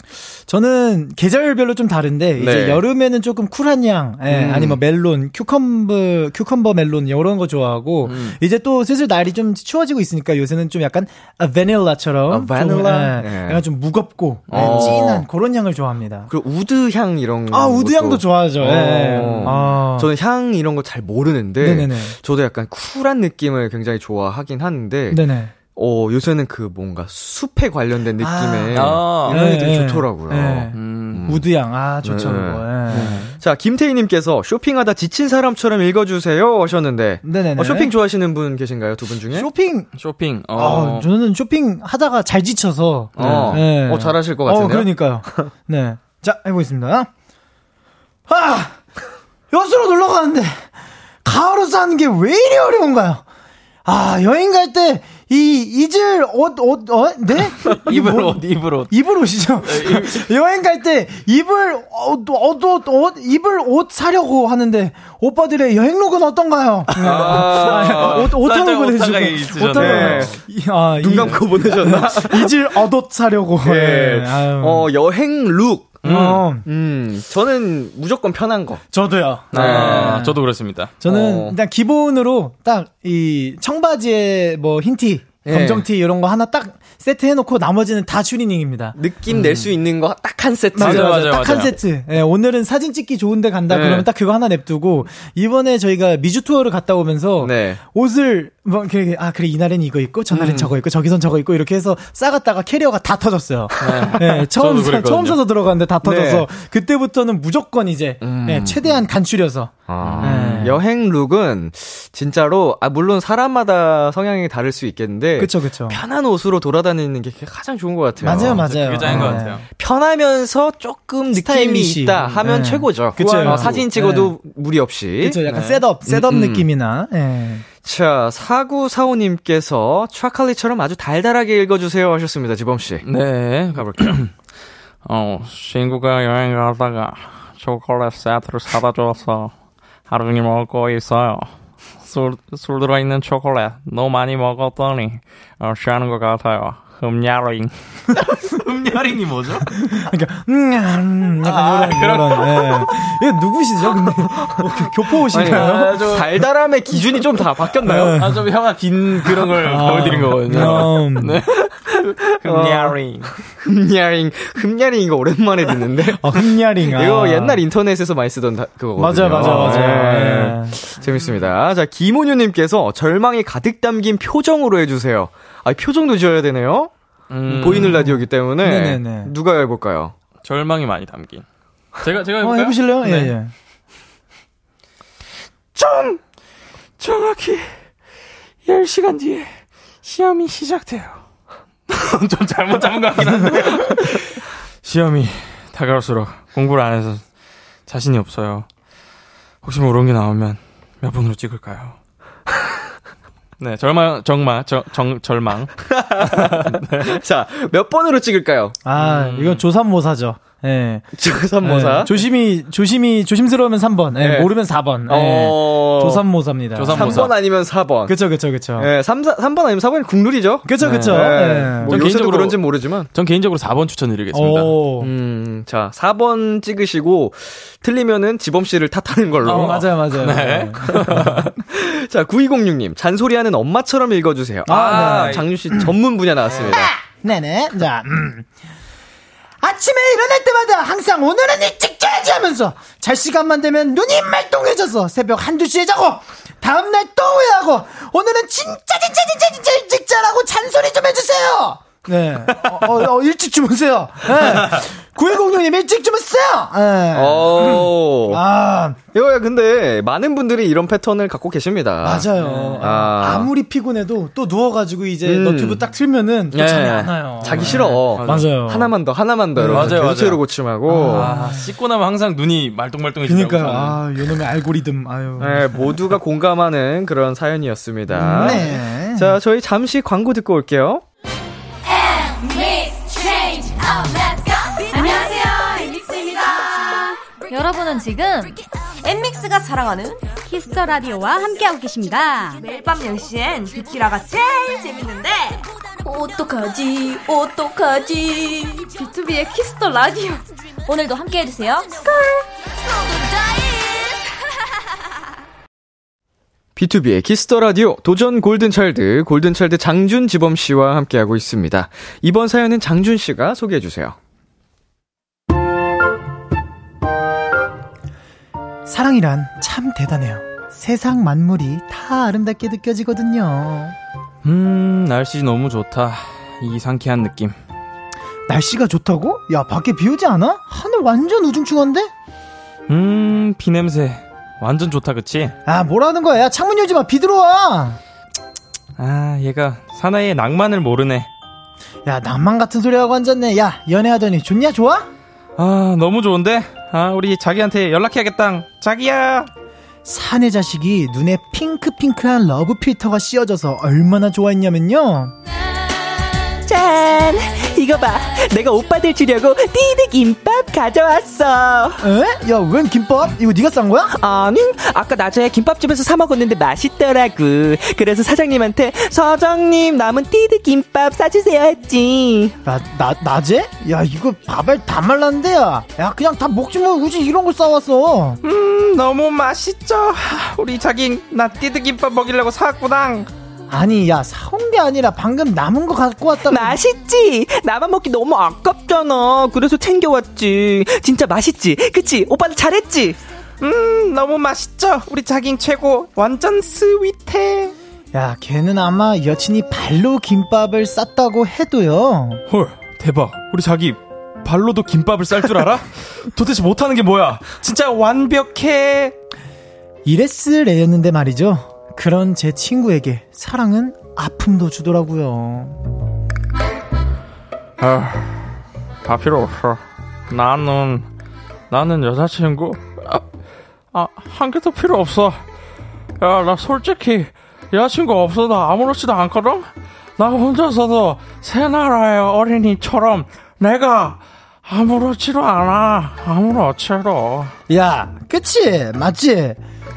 저는 계절별로 좀 다른데 이제 네. 여름에는 조금 쿨한 향, 예, 음. 아니면 멜론, cucumber, cucumber 멜론 이런 거 좋아하고 음. 이제 또 슬슬 날이 좀 추워지고 있으니까 요새는 좀 약간 아, 바닐라처럼 아, 바닐라? 좀, 예, 예. 약간 좀 무겁고 예, 어. 진한 그런 향을 좋아합니다. 그리고 wood 향 이런 아 wood 향도. 좋아하죠. 예. 어. 아. 저는 향 이런 거 잘 모르는데 네네네. 저도 약간 쿨한 느낌을 굉장히 좋아하긴 하는데 네네. 어 요새는 그 뭔가 숲에 관련된 느낌의 아. 향이 되게 예, 좋더라고요. 예. 음. wood향 아 좋죠. 네. 그거. 예. 자 김태희님께서 쇼핑하다 지친 사람처럼 읽어주세요 하셨는데 네네네. 어, 쇼핑 좋아하시는 분 계신가요 두 분 중에? 쇼핑 쇼핑. 어. 아, 저는 쇼핑 하다가 잘 지쳐서. 어, 네. 어, 잘하실 것 어, 같은데요? 그러니까요. 네. 자, 해보겠습니다. 아! 여수로 놀러 가는데, 가을옷 사는 게 왜 이리 어려운가요? 아, 여행 갈 때, 이, 잊을 옷, 옷, 어, 네? 입을 뭐- 옷, 입을 옷. 입을 옷이죠. 여행 갈 때 입을 옷, 옷, 옷, 옷, 입을 옷 사려고 하는데 오빠들의 여행 룩은 어떤가요? 아, 옷, 살짝 보내주고. 이- 아, 눈 이- 감고 보내셨나? 입을 옷 사려고. 네. 네. 어, 여행 look. 어, 음, 저는 무조건 편한 거. 저도요. 아, 저도 그렇습니다. 저는 어. 일단 기본으로 딱 이 청바지에 뭐 흰티, 예. 검정티 이런 거 하나 딱 세트 해놓고 나머지는 다 추리닝입니다. 느낌 낼수 있는 거 딱 한 세트. 맞아요, 맞아요, 딱한 맞아요. 세트. 예, 오늘은 사진 찍기 좋은데 간다 네. 그러면 딱 그거 하나 냅두고 이번에 저희가 미주 투어를 갔다 오면서 네. 옷을 뭐 이렇게 아 그래 이날엔 이거 입고 저날엔 저거 입고 저기선 저거 입고 이렇게 해서 싸갔다가 캐리어가 다 터졌어요. 네, 처음 저도 그랬거든요. 처음 사서 들어갔는데 다 터져서 네. 그때부터는 무조건 이제 네, 최대한 간추려서 아, 네. 여행 look은 진짜로 아 물론 사람마다 성향이 다를 수 있겠는데 그쵸 그쵸. 편한 옷으로 돌아다니는 게 가장 좋은 것 같아요. 맞아요 맞아요. 그게 짱인 것 네. 같아요. 편하면서 조금 느낌이. 있다 하면 네. 최고죠. 그쵸. 어, 사진 찍어도 무리 없이. 그쵸 약간 네. setup setup 음, 음. 느낌이나 예. 자, 사구사오님께서 초콜릿처럼 아주 달달하게 읽어주세요 하셨습니다, 지범씨. 네, 가볼게요. 어, 친구가 여행 가다가 초콜릿 세트를 사다 줘서 하루 종일 먹고 있어요. 술, 술 들어있는 초콜릿 너무 많이 먹었더니 어, 취하는 것 같아요. 흠야링. 흠야링이 뭐죠? 그러니까 음, 음 약간 이런 이런 예. 이거 누구시죠? 근데 뭐, 교- 교포오신가요? 달달함의 기준이 좀 다 바뀌었나요? 아, 좀 형아 빈 그런 걸 보여드린 거거든요. 음. 네. 흠야링. 흠야링, 흠야링 이거 오랜만에 듣는데. 아, 흠야링. 아. 이거 옛날 인터넷에서 많이 쓰던 다- 그거거든요. 맞아, 맞아, 맞아. 네. 예. 재밌습니다. 자, 김은유님께서 절망이 가득 담긴 표정으로 해주세요. 아, 표정도 지어야 되네요? 음, 보이는 라디오기 때문에. 네네네. 누가 해볼까요? 절망이 많이 담긴. 제가, 제가 어, 해볼까요? 해보실래요? 네. 예, 예. 좀 정확히 10시간 뒤에 시험이 시작돼요. 좀 잘못 잡은 것 같긴 한데. 시험이 다가올수록 공부를 안 해서 자신이 없어요. 혹시 모르는 게 나오면 몇 번으로 찍을까요? 네, 절망, 정말, 정, 정, 절망. 자, 몇 번으로 찍을까요? 아, 이건 조삼모사죠. 예. 조삼모사. 예, 조심히, 조심히, 조심스러우면 3번. 예, 네. 모르면 4번. 예. 어. 조삼모사입니다. 조삼모사. 3번 아니면 4번. 그쵸, 그쵸, 그쵸. 예, 3, 4, 3번 아니면 4번이 국룰이죠. 그쵸, 그쵸. 예. 예. 뭐 요새도 개인적으로- 그런지 모르지만. 전 개인적으로 4번 추천드리겠습니다. 오. 음, 자, 4번 찍으시고, 틀리면은 지범씨를 탓하는 걸로. 어, 맞아요, 맞아요. 네. 자, 9206님, 잔소리하는 엄마처럼 읽어주세요. 아, 아, 네. 장윤씨 전문 분야 나왔습니다. 네네. 자, 음. 아침에 일어날 때마다 항상 오늘은 일찍 자야지 하면서 잘 시간만 되면 눈이 말똥해져서 새벽 한두 시에 자고 다음날 또 후회하고 오늘은 진짜 진짜 진짜 진짜 일찍 자라고 잔소리 좀 해주세요. 네. 어, 어, 어, 일찍 주무세요. 네. 9106님 일찍 주무세요. 네. 오. 아, 이거야, 근데, 많은 분들이 이런 패턴을 갖고 계십니다. 맞아요. 아. 아. 무리 피곤해도 또 누워가지고 이제 음. 너튜브 딱 틀면은 또 예. 잠이 안 와요. 자기 싫어. 맞아요. 하나만 더, 하나만 더. 네, 맞아요, 맞아요. 고침하고. 아, 씻고 나면 항상 눈이 말똥말똥해지더라고요. 그니까. 아, 요놈의 알고리즘, 아유. 네, 모두가 공감하는 그런 사연이었습니다. 네. 자, 저희 잠시 광고 듣고 올게요. 여러분은 지금 엔믹스가 사랑하는 Kiss the Radio와 함께하고 계십니다. 매일 밤 10시엔 비키라가 제일 재밌는데 어떡하지, 어떡하지. 비투비의 Kiss the Radio. 오늘도 함께해 주세요. 비투비의 Kiss the Radio 도전 골든 차일드 골든 차일드 장준 지범 씨와 함께하고 있습니다. 이번 사연은 장준 씨가 소개해 주세요. 사랑이란 참 대단해요. 세상 만물이 다 아름답게 느껴지거든요. 음, 날씨 너무 좋다. 이 상쾌한 느낌. 날씨가 좋다고? 야, 밖에 비 오지 않아? 하늘 완전 우중충한데? 음, 비 냄새. 완전 좋다, 그치? 아, 뭐라는 거야? 야, 창문 열지 마. 비 들어와. 아, 얘가 사나이의 낭만을 모르네. 야, 낭만 같은 소리 하고 앉았네. 야, 연애하더니 좋냐, 좋아? 아, 너무 좋은데? 아, 우리 자기한테 연락해야겠다. 자기야! 사내 자식이 눈에 핑크핑크한 love 필터가 씌워져서 얼마나 좋아했냐면요. 짠! 이거 봐. 내가 오빠들 주려고 띠드 김밥 가져왔어. 에? 야, 웬 김밥? 이거 네가 싼 거야? 아니, 아까 낮에 김밥집에서 사 먹었는데 맛있더라고. 그래서 사장님한테 사장님 남은 띠드 김밥 싸주세요 했지. 나, 나, 낮에? 야, 이거 밥알 다 말랐는데, 야. 야, 그냥 다 먹지 뭐, 굳이 이런 걸 싸왔어. 음, 너무 맛있죠. 우리 자기 나 띠드 김밥 먹이려고 사왔구나. 아니, 야, 사온 게 아니라 방금 남은 거 갖고 왔다고. 맛있지? 나만 먹기 너무 아깝잖아. 그래서 챙겨왔지. 진짜 맛있지? 그치? 오빠도 잘했지? 음, 너무 맛있죠. 우리 자기 최고. 완전 스윗해. 야, 걔는 아마 여친이 발로 김밥을 쌌다고 해도요. 헐, 대박. 우리 자기 발로도 김밥을 쌀 줄 알아? 도대체 못하는 게 뭐야? 진짜 완벽해. 이랬을애였는데 말이죠. 그런 제 친구에게 사랑은 아픔도 주더라고요. 아, 다 필요 없어. 나는, 나는 여자친구, 아, 아, 한 개도 필요 없어. 야, 나 솔직히, 여자친구 없어도 아무렇지도 않거든? 나 혼자서도 새 나라의 어린이처럼 내가 아무렇지도 않아. 아무렇지도. 야, 그치? 맞지?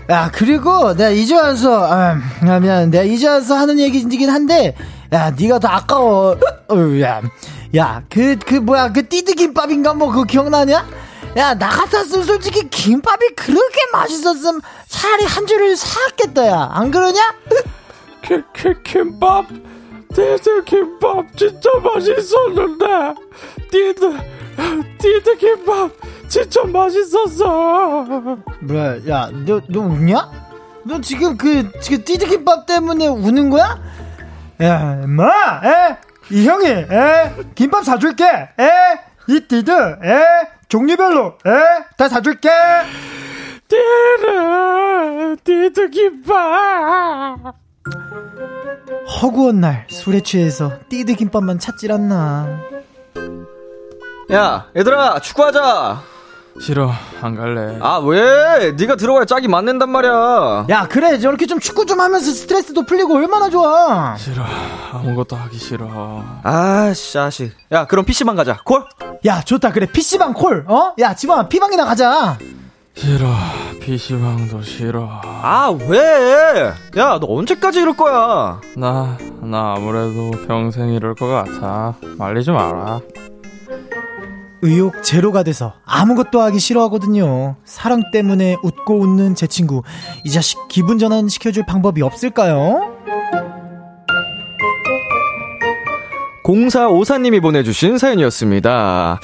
야, 그리고 내가 이제 와서, 아, 미안, 내가 이제 와서 하는 얘기이긴 한데, 야, 네가 더 아까워. 어, 야, 야, 그, 그 뭐야, 그 띠드김밥인가 뭐 그거 기억나냐? 야, 나 같았으면 솔직히 김밥이 그렇게 맛있었으면 차라리 한 줄을 사왔겠다, 야. 안 그러냐? 키, 키, 김밥? 디드 김밥 진짜 맛있었는데. 디드, 디드 김밥 진짜 맛있었어. 뭐야, 야, 너, 너 웃냐? 너 지금 그, 지금 띠드김밥 때문에 우는 거야? 야, 뭐, 에? 이 형이, 에? 김밥 사줄게, 에? 이 띠드, 에? 종류별로, 에? 다 사줄게! 디드, 디드 김밥. 허구한 날, 술에 취해서 띠드 김밥만 찾질 않나. 야, 얘들아, 축구하자. 싫어, 안 갈래. 아, 왜? 네가 들어가야 짝이 맞는단 말이야. 야, 그래, 저렇게 좀 축구 좀 하면서 스트레스도 풀리고 얼마나 좋아. 싫어, 아무것도 하기 싫어. 아, 샤시. 야, 그럼 PC방 가자. 콜? 야, 좋다. 그래, PC방 콜, 어? 야, 지방아, P방이나 가자. 싫어, PC방도 싫어. 아, 왜? 야, 너 언제까지 이럴 거야? 나, 나 아무래도 평생 이럴 것 같아. 말리지 마라. 의욕 제로가 돼서 아무것도 하기 싫어하거든요. 사랑 때문에 웃고 웃는 제 친구. 이 자식 기분 전환 시켜줄 방법이 없을까요? 0454님이 보내주신 사연이었습니다.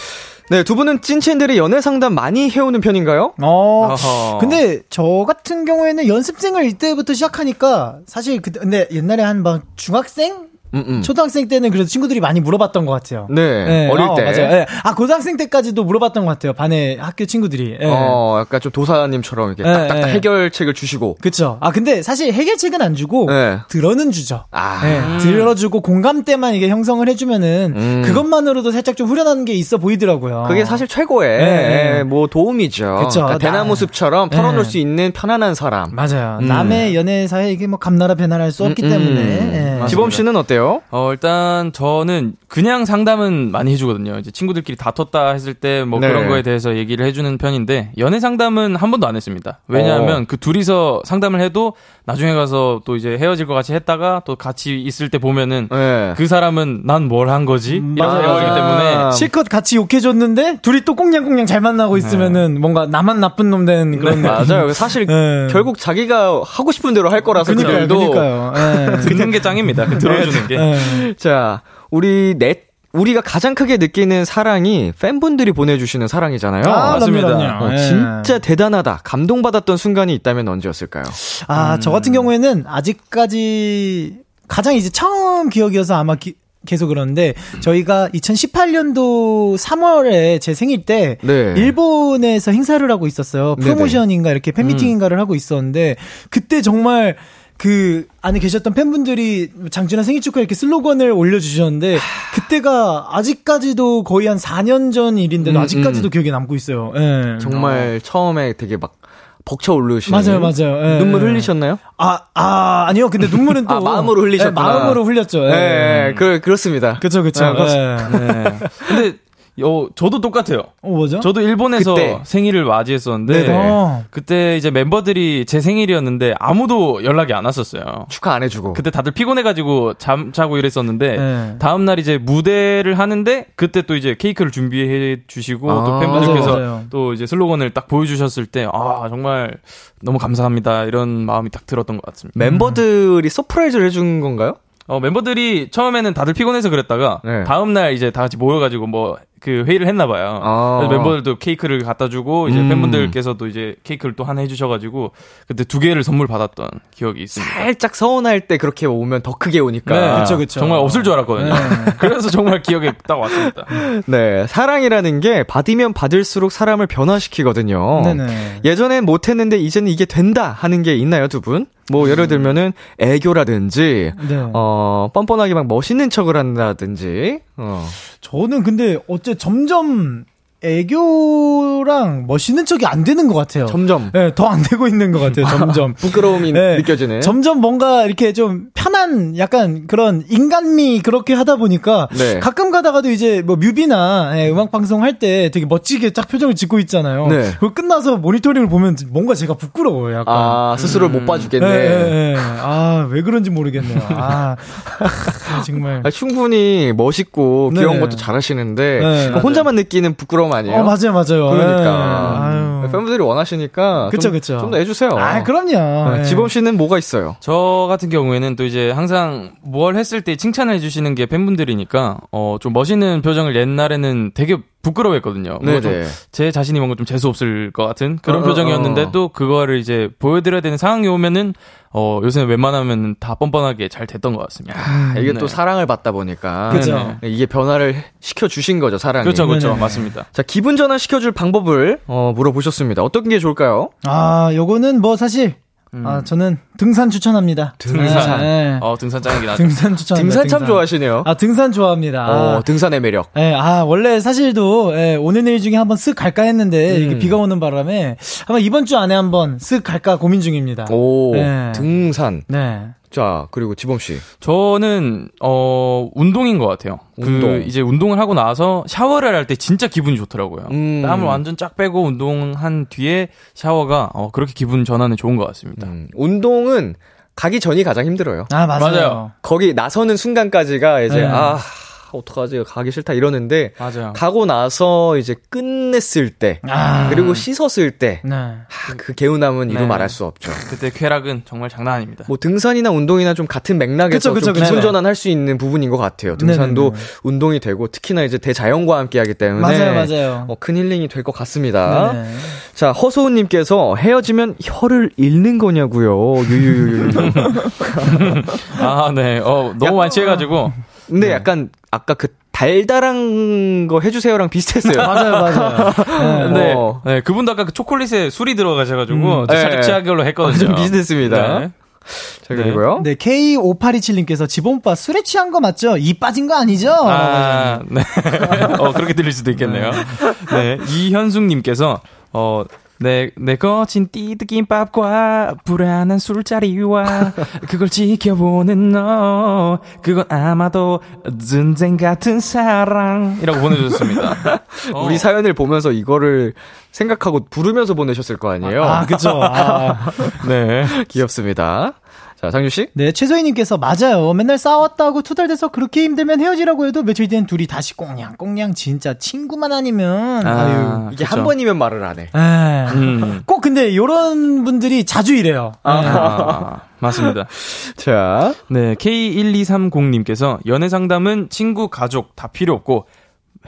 네, 두 분은 찐친들이 연애 상담 많이 해오는 편인가요? 어, 어허. 근데 저 같은 경우에는 연습생을 이때부터 시작하니까 사실 그, 근데 옛날에 한 막 중학생? 음, 음. 초등학생 때는 그래도 친구들이 많이 물어봤던 것 같아요. 네, 어릴 어, 때. 맞아요. 네. 아, 고등학생 때까지도 물어봤던 것 같아요. 반에 학교 친구들이. 예. 어, 약간 좀 도사님처럼 이렇게 네, 딱딱딱 네. 해결책을 주시고. 그쵸. 아, 근데 사실 해결책은 안 주고, 네. 들어는 주죠. 아. 네, 들어주고 공감대만 이게 형성을 해주면은, 음. 그것만으로도 살짝 좀 후련한 게 있어 보이더라고요. 그게 사실 최고의 네, 네. 뭐 도움이죠. 그쵸. 그러니까 대나무 숲처럼 네. 털어놓을 수 있는 편안한 사람. 맞아요. 음. 남의 연애사에 이게 뭐 감나라 배나라 할 수 없기 음, 음. 때문에. 예. 지범 씨는 어때요? 어, 일단 저는 그냥 상담은 많이 해주거든요. 이제 친구들끼리 다퉜다 했을 때 뭐 네. 그런 거에 대해서 얘기를 해주는 편인데 연애 상담은 한 번도 안 했습니다. 왜냐하면 어. 그 둘이서 상담을 해도 나중에 가서 또 이제 헤어질 것 같이 했다가 또 같이 있을 때 보면은 네. 그 사람은 난 뭘 한 거지? 이렇게 맞아요. 헤어지기 때문에 실컷 같이 욕해줬는데, 둘이 또 꽁냥꽁냥 잘 만나고 있으면은, 뭔가 나만 나쁜 놈 된 그런. 네. 맞아요. 사실 네. 결국 자기가 하고 싶은 대로 할 거라서 그니까요, 그들도 그니까요. 예. 듣는 게 짱입니다. 그 들어주는 게. 예. 자, 우리 넷 우리가 가장 크게 느끼는 사랑이 팬분들이 보내주시는 사랑이잖아요. 아, 맞습니다. 어, 예. 진짜 대단하다. 감동받았던 순간이 있다면 언제였을까요? 아, 저 같은 경우에는 아직까지 가장 이제 처음 기억이어서 아마 기- 계속 그러는데 저희가 2018년도 3월에 제 생일 때 네. 일본에서 행사를 하고 있었어요. 프로모션인가 이렇게 팬미팅인가를 하고 있었는데 그때 정말 그 안에 계셨던 팬분들이 장준환 생일 축하 이렇게 슬로건을 올려주셨는데 그때가 아직까지도 거의 한 4년 전 일인데도 음, 아직까지도 음. 기억에 남고 있어요. 예. 정말 처음에 되게 막 벅차 오르시는. 맞아요, 맞아요. 예. 눈물 흘리셨나요? 아, 아, 아니요. 근데 눈물은 또. 아, 마음으로 흘리셨구나. 예, 마음으로 흘렸죠. 예. 네, 그, 그렇습니다. 그쵸, 그쵸. 네, 그렇- 예. 네. 근데 어, 저도 똑같아요. 어, 뭐죠? 저도 일본에서 그때. 생일을 맞이했었는데 네네. 어. 그때 이제 멤버들이 제 생일이었는데 아무도 연락이 안 왔었어요. 축하 안 해주고. 그때 다들 피곤해가지고 잠 자고 이랬었는데 네. 다음 날 이제 무대를 하는데 그때 또 이제 케이크를 준비해 주시고 아, 또 팬분들께서 맞아요, 맞아요. 또 이제 슬로건을 딱 보여주셨을 때 아 정말 너무 감사합니다 이런 마음이 딱 들었던 것 같습니다. 멤버들이 surprise를 해준 건가요? 어, 멤버들이 처음에는 다들 피곤해서 그랬다가 네. 다음 날 이제 다 같이 모여가지고 뭐 그 회의를 했나 봐요. 아. 그래서 멤버들도 케이크를 갖다 주고 이제 음. 팬분들께서도 이제 케이크를 또 하나 해주셔가지고 그때 두 개를 선물 받았던 기억이 있습니다. 살짝 서운할 때 그렇게 오면 더 크게 오니까. 네, 그쵸, 그쵸. 정말 없을 줄 알았거든요. 그래서 정말 기억에 딱 왔습니다. 네, 사랑이라는 게 받으면 받을수록 사람을 변화시키거든요. 네네. 예전엔 못했는데 이제는 이게 된다 하는 게 있나요, 두 분? 뭐 예를 들면은 애교라든지, 네. 어 뻔뻔하게 막 멋있는 척을 한다든지, 어. 저는 근데 어째 점점 애교랑 멋있는 척이 안 되는 것 같아요. 점점 네, 더 안 되고 있는 것 같아요, 점점. 부끄러움이 네. 느껴지네. 점점 뭔가 이렇게 좀 편한 약간 그런 인간미 그렇게 하다 보니까 네. 가끔 가다가도 이제 뭐 뮤비나 예, 음악 방송 할 때 되게 멋지게 딱 표정을 짓고 있잖아요. 네. 그거 끝나서 모니터링을 보면 뭔가 제가 부끄러워요, 약간. 아 스스로를 못 봐주겠네. 예, 예, 예. 아, 왜 그런지 모르겠네요. 아, 정말. 아, 충분히 멋있고 귀여운 네. 것도 잘하시는데 네, 그 혼자만 느끼는 부끄러움 아니에요? 어, 맞아요, 맞아요. 그러니까 예. 아유. 팬분들이 원하시니까 그쵸, 좀, 그쵸. 좀 더 해주세요. 아, 그럼요. 네, 예. 지범 씨는 뭐가 있어요? 저 같은 경우에는 또 이제 항상 뭘 했을 때 칭찬을 해주시는 게 팬분들이니까 어 좀 멋있는 표정을 옛날에는 되게 부끄러워했거든요. 제 자신이 뭔가 좀 재수 없을 것 같은 그런 어, 어, 표정이었는데 어. 또 그거를 이제 보여드려야 되는 상황이 오면은 어 요새는 웬만하면 다 뻔뻔하게 잘 됐던 것 같습니다. 아, 이게 네. 또 사랑을 받다 보니까 그죠. 네, 이게 변화를 시켜 주신 거죠 사랑이. 그렇죠, 그렇죠, 네네. 맞습니다. 자 기분 전환 시켜줄 방법을 어, 물어보셨습니다. 어떤 게 좋을까요? 아, 요거는 뭐 사실, 아, 저는 등산 추천합니다. 등산. 네. 어 등산 짱이긴 하죠. 등산 추천합니다. 등산 참 좋아하시네요. 아, 등산 좋아합니다. 어, 아, 등산의 매력. 예, 아, 원래 사실도, 예, 오늘 내일 중에 한번 쓱 갈까 했는데, 음. 이게 비가 오는 바람에, 아마 이번 주 안에 한번 쓱 갈까 고민 중입니다. 오 네. 등산. 네. 자 그리고 지범 씨. 저는 어 운동인 것 같아요. 운동. 그 이제 운동을 하고 나서 샤워를 할 때 진짜 기분이 좋더라고요. 음. 땀을 완전 쫙 빼고 운동한 뒤에 샤워가 어 그렇게 기분 전환에 좋은 것 같습니다. 음, 운동은 가기 전이 가장 힘들어요. 아, 맞아요. 맞아요. 거기 나서는 순간까지가 이제 네. 아 어떡하지 가기 싫다 이러는데 맞아요. 가고 나서 이제 끝냈을 때 아. 그리고 씻었을 때 네. 하, 그 개운함은 이루 네. 말할 수 없죠. 그때 쾌락은 정말 장난 아닙니다. 뭐 등산이나 운동이나 좀 같은 맥락에서 그쵸, 그쵸, 좀 기분. 전환할 수 있는 부분인 것 같아요. 등산도 네네네. 운동이 되고 특히나 이제 대자연과 함께하기 때문에 맞아요, 맞아요. 어, 큰 힐링이 될 것 같습니다. 네네. 자 허소은님께서 헤어지면 혀를 잃는 거냐고요. 유유유유. 아, 네. 어, 너무 많이 취해가지고. 근데 네. 약간 아까 그 달달한 거 해주세요랑 비슷했어요. 맞아요, 맞아요. 네. 근데, 어. 네, 그분도 아까 그 초콜릿에 술이 들어가셔가지고, 음. 저 네. 했거든요. 좀 비슷했습니다. 네. 자 그리고요. 네, K5827님께서 지범오빠 술에 취한 거 맞죠? 이 빠진 거 아니죠? 아, 네. 어, 그렇게 들릴 수도 있겠네요. 네. 이현숙님께서, 어, 내, 내 거친 띠드김밥과 불안한 술자리와 그걸 지켜보는 너, 그건 아마도 전쟁 같은 사랑 이라고 보내주셨습니다. 어, 우리 사연을 보면서 이거를 생각하고 부르면서 보내셨을 거 아니에요. 아, 그쵸. 아. 네. 귀엽습니다. 자, 장유 씨. 네, 최소희님께서 맞아요. 맨날 싸웠다고 투덜대서 그렇게 힘들면 헤어지라고 해도 며칠 뒤엔 둘이 다시 꽁냥 꽁냥 진짜 친구만 아니면 아, 아유. 이게 그쵸. 한 번이면 말을 안 해. 에. 음. 꼭 근데 요런 분들이 자주 이래요. 아, 맞습니다. 자, 네, K1230님께서 연애 상담은 친구, 가족 다 필요 없고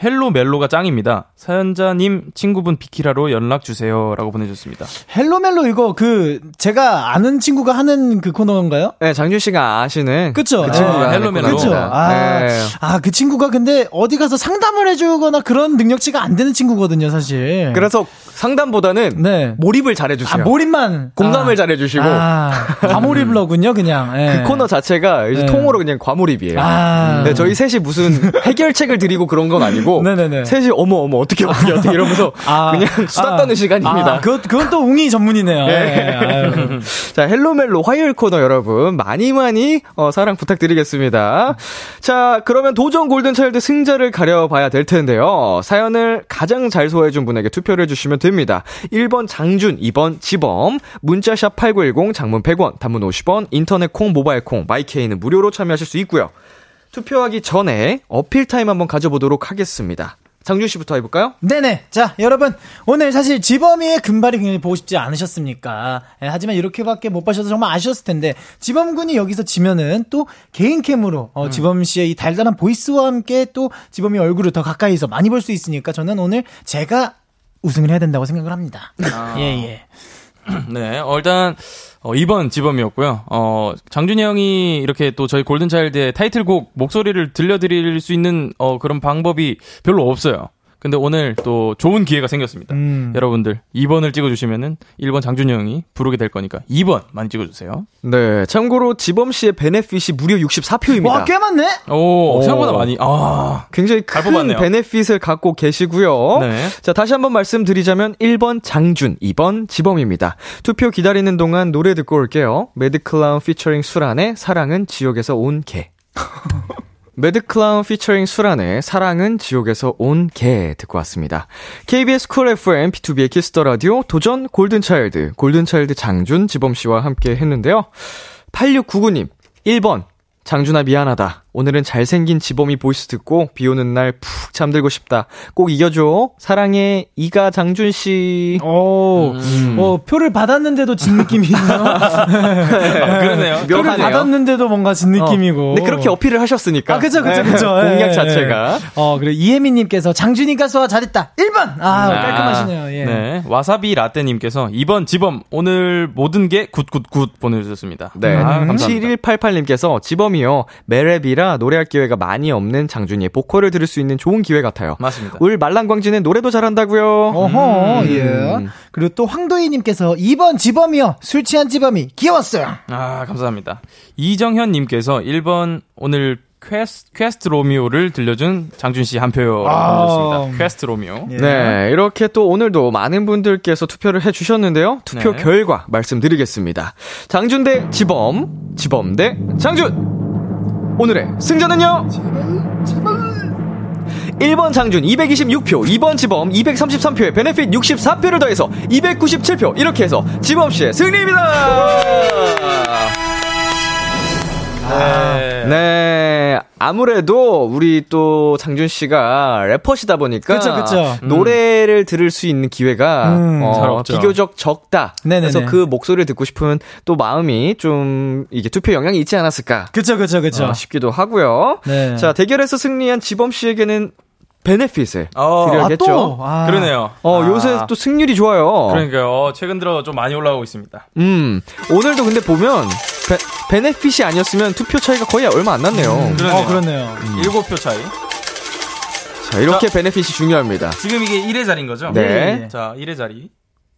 헬로 멜로가 짱입니다. 사연자님 친구분 비키라로 연락 주세요라고 보내줬습니다. 헬로 멜로 이거 그 제가 아는 친구가 하는 그 코너인가요? 네, 장준 씨가 아시는 그쵸? 그 친구가 아, 하는 헬로 멜로. 그쵸? 아, 네. 아, 그 친구가 근데 어디 가서 상담을 해주거나 그런 능력치가 안 되는 친구거든요, 사실. 그래서 상담보다는 네. 몰입을 잘해주세요. 아, 몰입만. 공감을 아. 잘해주시고. 아, 과몰입러군요, 그냥. 예. 그 코너 자체가 네. 통으로 그냥 과몰입이에요. 아. 네, 저희 셋이 무슨 해결책을 드리고 그런 건 아니고 네네네. 셋이 어머 어머 어떻게 어떻게 어떻게 이러면서 아. 그냥 수다 아. 떠는 시간입니다. 아, 그것, 그건 또 웅이 전문이네요. 예. 아유. 자, 헬로멜로 화요일 코너 여러분 많이 많이 어, 사랑 부탁드리겠습니다. 자, 그러면 도전 골든차일드 승자를 가려봐야 될 텐데요. 사연을 가장 잘 소화해준 분에게 투표를 해주시면 됩니다. 1번 장준, 2번 지범, 문자샵 8910, 장문 100원, 단문 50원, 인터넷 콩, 모바일 콩, 마이케이는 무료로 참여하실 수 있고요. 투표하기 전에 어필 타임 한번 가져보도록 하겠습니다. 장준 씨부터 해볼까요? 네네. 자, 여러분. 오늘 사실 지범이의 금발이 굉장히 보고 싶지 않으셨습니까? 예, 하지만 이렇게밖에 못 봐셔서 정말 아쉬웠을 텐데, 지범군이 여기서 지면은 또 개인캠으로, 어, 지범 씨의 이 달달한 보이스와 함께 또 지범이 얼굴을 더 가까이서 많이 볼 수 있으니까 저는 오늘 제가 우승을 해야 된다고 생각을 합니다. 아. 예, 예. 네, 어, 일단 어, 2번 지범이었고요. 어, 장준이 형이 이렇게 또 저희 골든차일드의 타이틀곡 목소리를 들려드릴 수 있는 어, 그런 방법이 별로 없어요. 근데 오늘 또 좋은 기회가 생겼습니다. 음. 여러분들 2번을 찍어주시면은 1번 장준이 형이 부르게 될 거니까 2번 많이 찍어주세요. 네, 참고로 지범 씨의 benefit이 무려 64표입니다. 와, 꽤 많네? 오, 생각보다 많이. 아, 굉장히 잘큰 뽑았네요. benefit을 갖고 계시고요. 네. 자, 다시 한번 말씀드리자면 1번 장준, 2번 지범입니다. 투표 기다리는 동안 노래 듣고 올게요. 매드클라운 피처링 수란의 사랑은 지옥에서 온 개. 매드클라운 피처링 수란의 사랑은 지옥에서 온 개 듣고 왔습니다. KBS Cool FM 비투비의 Kiss the Radio 도전 골든차일드 골든차일드 장준 지범 씨와 함께 했는데요. 8699님 1번 장준아 미안하다. 오늘은 잘생긴 지범이 voice 듣고 비 오는 날 푹 잠들고 싶다. 꼭 이겨줘. 사랑해. 이가 장준 씨. 오, 음. 어, 표를 받았는데도 진 느낌이네요. 아, 그러네요. 표를 묘하네요. 받았는데도 뭔가 진 느낌이고. 어, 근데 그렇게 어필을 하셨으니까. 아, 그쵸, 그쵸, 네, 그쵸. 공약 예, 자체가. 예. 어, 그래. 이혜민님께서 장준이 가수와 잘했다. 1번! 아, 아, 깔끔하시네요. 예. 네. 와사비 라떼님께서 2번 지범 오늘 모든 게 good good good 보내주셨습니다. 네. 아, 감사합니다. 7188님께서 지범이요. 메랩이라 노래할 기회가 많이 없는 장준이의 보컬을 들을 수 있는 좋은 기회 같아요. 맞습니다. 울 말랑광진은 노래도 잘한다고요. 어허, 음. 예. 그리고 또 황도희님께서 2번 지범이요. 술 취한 지범이 귀여웠어요. 아, 감사합니다. 이정현님께서 1번 오늘 퀘스, 퀘스트 로미오를 들려준 장준 씨 한 표라고 아. 퀘스트 로미오. 예. 네, 이렇게 또 오늘도 많은 분들께서 투표를 해주셨는데요. 투표 네. 결과 말씀드리겠습니다. 장준 대 지범, 지범 대 장준. 오늘의 승자는요? 1번 장준 226표, 2번 지범 233표에 benefit 64표를 더해서 297표. 이렇게 해서 지범 씨의 승리입니다. 네. 네. 아무래도 우리 또 장준 씨가 래퍼시다 보니까 그쵸, 그쵸. 음. 노래를 들을 수 있는 기회가 음, 어, 잘 없죠. 비교적 적다. 네네네. 그래서 그 목소리를 듣고 싶은 또 마음이 좀 이게 투표 영향이 있지 않았을까 그쵸, 그쵸, 그쵸. 어, 싶기도 하고요. 네. 자, 대결에서 승리한 지범 씨에게는 베네핏을 어, 드려야겠죠. 아, 또? 아. 그러네요. 어, 아, 요새 또 승률이 좋아요. 그러니까요. 어, 최근 들어 좀 많이 올라오고 있습니다. 음, 오늘도 근데 보면 베, 베네핏이 아니었으면 투표 차이가 거의 얼마 안 났네요. 그러네요. 어, 그렇네요. 일곱 표 차이. 자, 이렇게 베네핏이 중요합니다. 지금 이게 1의 자리인 거죠? 네. 자, 1의 자리.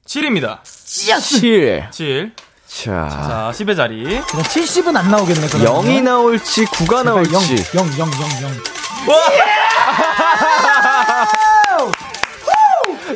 7입니다. 7. 7. 자, 자, 10의 자리. 그냥 70은 안 나오겠네, 그러면. 0이 나올지 9가 나올지. 0, 0, 0, 0, 0.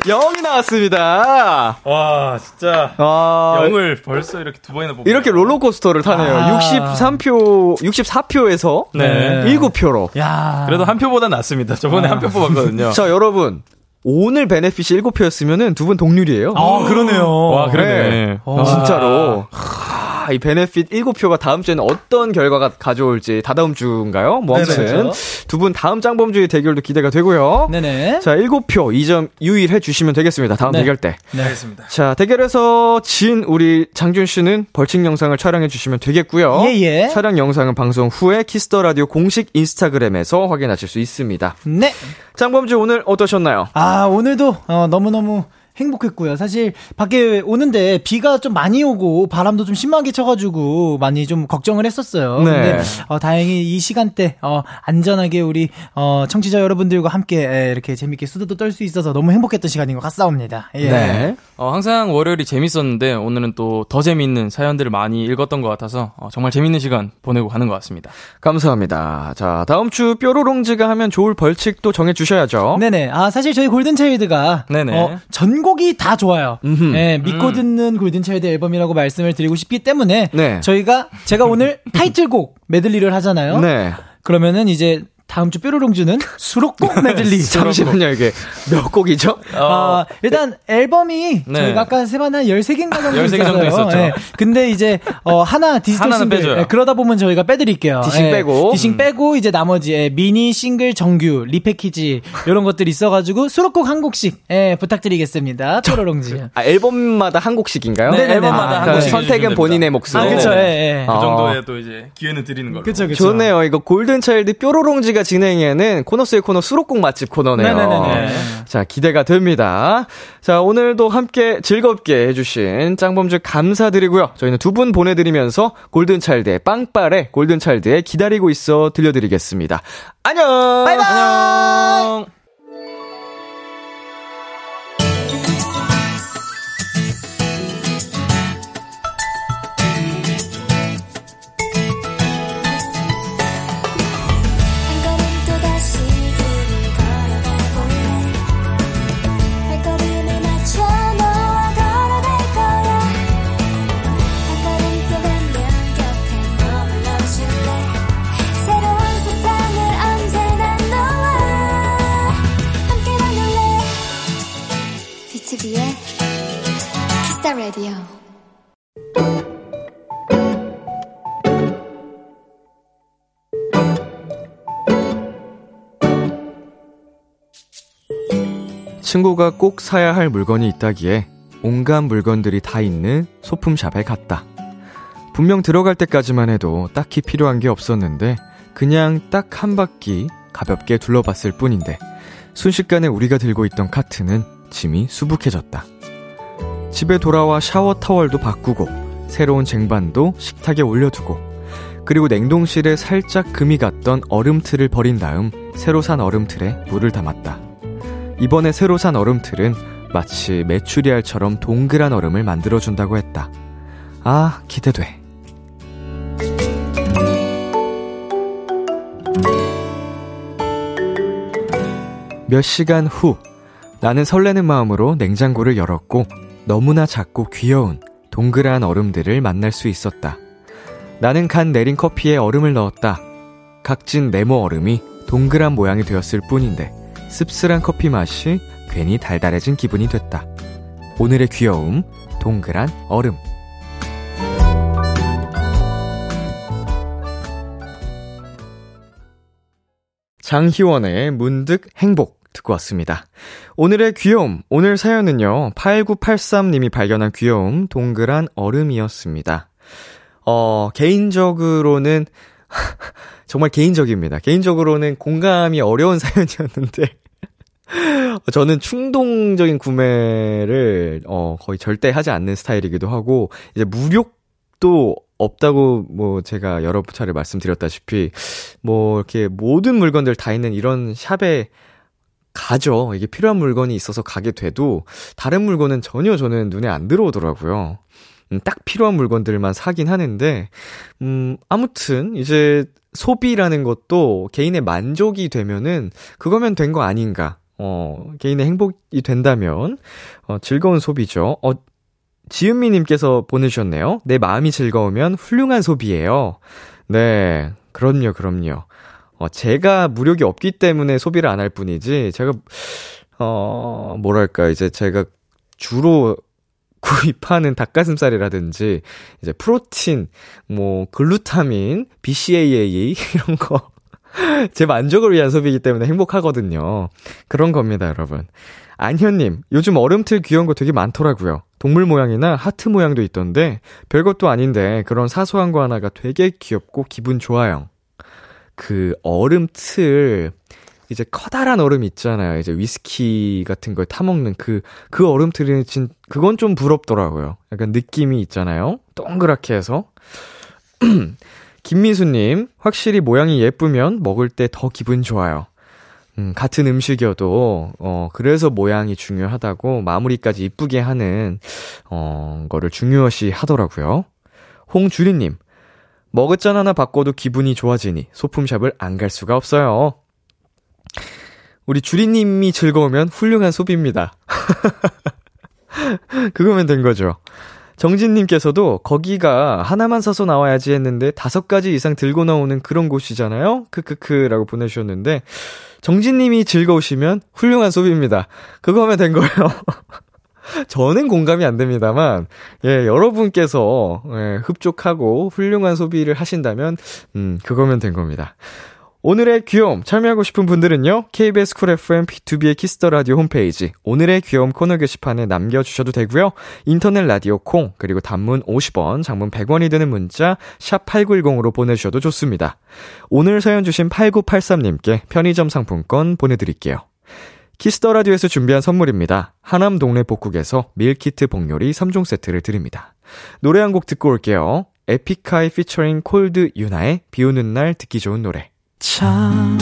0이 나왔습니다. 와, 진짜. 아, 0을 벌써 이렇게 두 번이나 뽑고. 이렇게 롤러코스터를 타네요. 아. 63표, 64표에서 네. 7표로. 야 그래도 한 표보다 낫습니다. 저번에 한표 뽑았거든요. 자, 여러분. 오늘 베네핏이 7표였으면 두분 동률이에요. 아, 그러네요. 와, 그러네. 네. 아. 진짜로. 하, 이 베네핏 7표가 다음 주에는 어떤 결과가 가져올지 다다음 주인가요? 뭐 아무튼 네네. 두분 다음 짱범주의 대결도 기대가 되고요. 네네. 자, 7표 2점 유일해 주시면 되겠습니다. 다음 네. 대결 때. 네. 알겠습니다. 자, 대결에서 진 우리 장준 씨는 벌칙 영상을 촬영해 주시면 되겠고요. 예, 예. 촬영 영상은 방송 후에 Kiss the Radio 공식 인스타그램에서 확인하실 수 있습니다. 네. 짱범주 오늘 어떠셨나요? 아, 오늘도, 어, 너무너무 행복했고요. 사실 밖에 오는데 비가 좀 많이 오고 바람도 좀 심하게 쳐가지고 많이 좀 걱정을 했었어요. 네. 근데 어, 다행히 이 시간대 어, 안전하게 우리 어, 청취자 여러분들과 함께 에, 이렇게 재밌게 수다도 떨 수 있어서 너무 행복했던 시간인 것 같사옵니다. 예. 네. 어, 항상 월요일이 재밌었는데 오늘은 또 더 재밌는 사연들을 많이 읽었던 것 같아서 어, 정말 재밌는 시간 보내고 가는 것 같습니다. 감사합니다. 자, 다음 주 뾰로롱즈가 하면 좋을 벌칙도 정해주셔야죠. 네네. 아, 사실 저희 골든 차일드가. 네네. 어, 전곡이 다 좋아요. 음흠. 예, 믿고 듣는 골든 차일드 앨범이라고 말씀을 드리고 싶기 때문에. 네. 저희가, 제가 오늘 타이틀곡 메들리를 하잖아요. 네. 그러면은 이제 다음 주 뾰로롱주는 수록곡 메들리. 잠시만요, 이게 몇 곡이죠? 아, 일단 앨범이 네. 저희가 아까 세반 한 13개인가 정도 13개 있었어요. 정도 있었죠. 예. 근데 이제 어, 하나 디지털 싱글 빼줘요. 예, 그러다 보면 저희가 빼드릴게요. 디싱 예. 빼고. 디싱 빼고 이제 나머지 예, 미니 싱글 정규 repackage 이런 것들이 있어가지고 수록곡 한 곡씩 예, 부탁드리겠습니다. 뾰로롱지. 아, 앨범마다 한 곡씩인가요? 네네네. 앨범마다 아, 한 곡씩 선택은 해주시면 본인의. 몫으로. 아 그렇죠. 예, 예. 아. 그 정도의 또 이제 기회는 드리는 걸로. 그쵸 그쵸. 좋네요. 이거 골든차일드 뾰로롱지가 진행하는 코너 속의 코너 수록곡 맛집 코너네요. 네네네네. 자, 기대가 됩니다. 자, 오늘도 함께 즐겁게 해주신 짱범즈 감사드리고요. 저희는 두 분 보내드리면서 골든차일드의 빵빠레, 골든차일드의 기다리고 있어 들려드리겠습니다. 안녕! 바이바이! 안녕. Radio 친구가 꼭 사야 할 물건이 있다기에 온갖 물건들이 다 있는 소품샵에 갔다. 분명 들어갈 때까지만 해도 딱히 필요한 게 없었는데 그냥 딱 한 바퀴 가볍게 둘러봤을 뿐인데 순식간에 우리가 들고 있던 카트는 짐이 수북해졌다. 집에 돌아와 샤워 타월도 바꾸고 새로운 쟁반도 식탁에 올려두고 그리고 냉동실에 살짝 금이 갔던 얼음틀을 버린 다음 새로 산 얼음틀에 물을 담았다. 이번에 새로 산 얼음틀은 마치 메추리알처럼 동그란 얼음을 만들어준다고 했다. 아, 기대돼. 몇 시간 후, 나는 설레는 마음으로 냉장고를 열었고, 너무나 작고 귀여운 동그란 얼음들을 만날 수 있었다. 나는 간 내린 커피에 얼음을 넣었다. 각진 네모 얼음이 동그란 모양이 되었을 뿐인데, 씁쓸한 커피 맛이 괜히 달달해진 기분이 됐다. 오늘의 귀여움, 동그란 얼음. 장희원의 문득 행복 듣고 왔습니다. 오늘의 귀여움, 오늘 사연은요, 8983님이 발견한 귀여움, 동그란 얼음이었습니다. 어, 개인적으로는, 정말 개인적입니다. 개인적으로는 공감이 어려운 사연이었는데, 저는 충동적인 구매를, 어, 거의 절대 하지 않는 스타일이기도 하고, 이제 무력도 없다고 뭐 제가 여러 차례 말씀드렸다시피, 뭐 이렇게 모든 물건들 다 있는 이런 샵에 가죠. 이게 필요한 물건이 있어서 가게 돼도, 다른 물건은 전혀 저는 눈에 안 들어오더라고요. 음, 딱 필요한 물건들만 사긴 하는데, 음, 아무튼, 이제, 소비라는 것도 개인의 만족이 되면은, 그거면 된 거 아닌가. 어, 개인의 행복이 된다면, 어, 즐거운 소비죠. 어, 지은미님께서 보내주셨네요. 내 마음이 즐거우면 훌륭한 소비예요. 네, 그럼요, 그럼요. 어, 제가 무력이 없기 때문에 소비를 안 할 뿐이지, 제가, 어, 뭐랄까, 이제 제가 주로 구입하는 닭가슴살이라든지, 이제 프로틴, 뭐, 글루타민, BCAA, 이런 거. 제 만족을 위한 소비이기 때문에 행복하거든요. 그런 겁니다, 여러분. 안현님, 요즘 얼음틀 귀여운 거 되게 많더라고요. 동물 모양이나 하트 모양도 있던데, 별것도 아닌데, 그런 사소한 거 하나가 되게 귀엽고 기분 좋아요. 그 얼음 틀, 이제 커다란 얼음 있잖아요. 이제 위스키 같은 걸 타먹는 그, 그 얼음 틀은 진, 그건 좀 부럽더라고요. 약간 느낌이 있잖아요. 동그랗게 해서. 김미수님, 확실히 모양이 예쁘면 먹을 때 더 기분 좋아요. 음, 같은 음식이어도, 어, 그래서 모양이 중요하다고 마무리까지 이쁘게 하는, 어, 거를 중요시 하더라고요. 홍주리님, 머그잔 하나 바꿔도 기분이 좋아지니 소품샵을 안 갈 수가 없어요. 우리 주리님이 즐거우면 훌륭한 소비입니다. 그거면 된 거죠. 정진님께서도 거기가 하나만 사서 나와야지 했는데 다섯 가지 이상 들고 나오는 그런 곳이잖아요? 크크크라고 보내주셨는데, 정진님이 즐거우시면 훌륭한 소비입니다. 그거 하면 된 거예요. 저는 공감이 안 됩니다만, 예, 여러분께서, 예, 흡족하고 훌륭한 소비를 하신다면, 음, 그거면 된 겁니다. 오늘의 귀여움 참여하고 싶은 분들은요. KBS 쿨 FM B2B의 키스터 라디오 홈페이지 오늘의 귀여움 코너 게시판에 남겨 주셔도 되고요. 인터넷 라디오 콩 그리고 단문 50원, 장문 100원이 드는 문자 샵 8910으로 보내 주셔도 좋습니다. 오늘 사연 주신 8983님께 편의점 상품권 보내 드릴게요. Kiss the Radio에서 준비한 선물입니다. 하남 동네 복국에서 밀키트 복요리 3종 세트를 드립니다. 노래 한 곡 듣고 올게요. 에픽하이 피처링 콜드 유나의 비 오는 날 듣기 좋은 노래. 참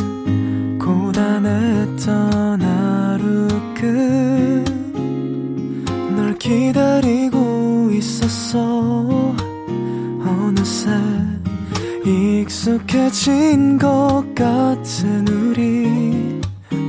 고단했던 하루 끝 널 기다리고 있었어 어느새 익숙해진 것 같은 우리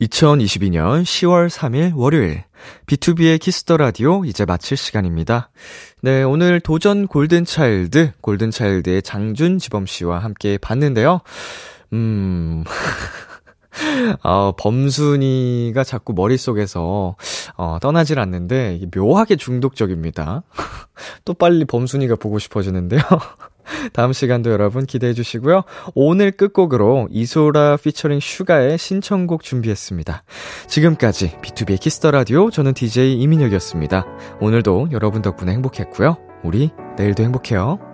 2022년 10월 3일 월요일 B2B의 키스터 라디오 이제 마칠 시간입니다. 네, 오늘 도전 골든 차일드, 골든 차일드의 장준 지범 씨와 함께 봤는데요. 음. 어, 범순이가 자꾸 머릿속에서, 어, 떠나질 않는데, 묘하게 중독적입니다. 또 빨리 범순이가 보고 싶어지는데요. 다음 시간도 여러분 기대해 주시고요. 오늘 끝곡으로 이소라 피처링 슈가의 신청곡 준비했습니다. 지금까지 B2B의 키스터 라디오 저는 DJ 이민혁이었습니다. 오늘도 여러분 덕분에 행복했고요. 우리 내일도 행복해요.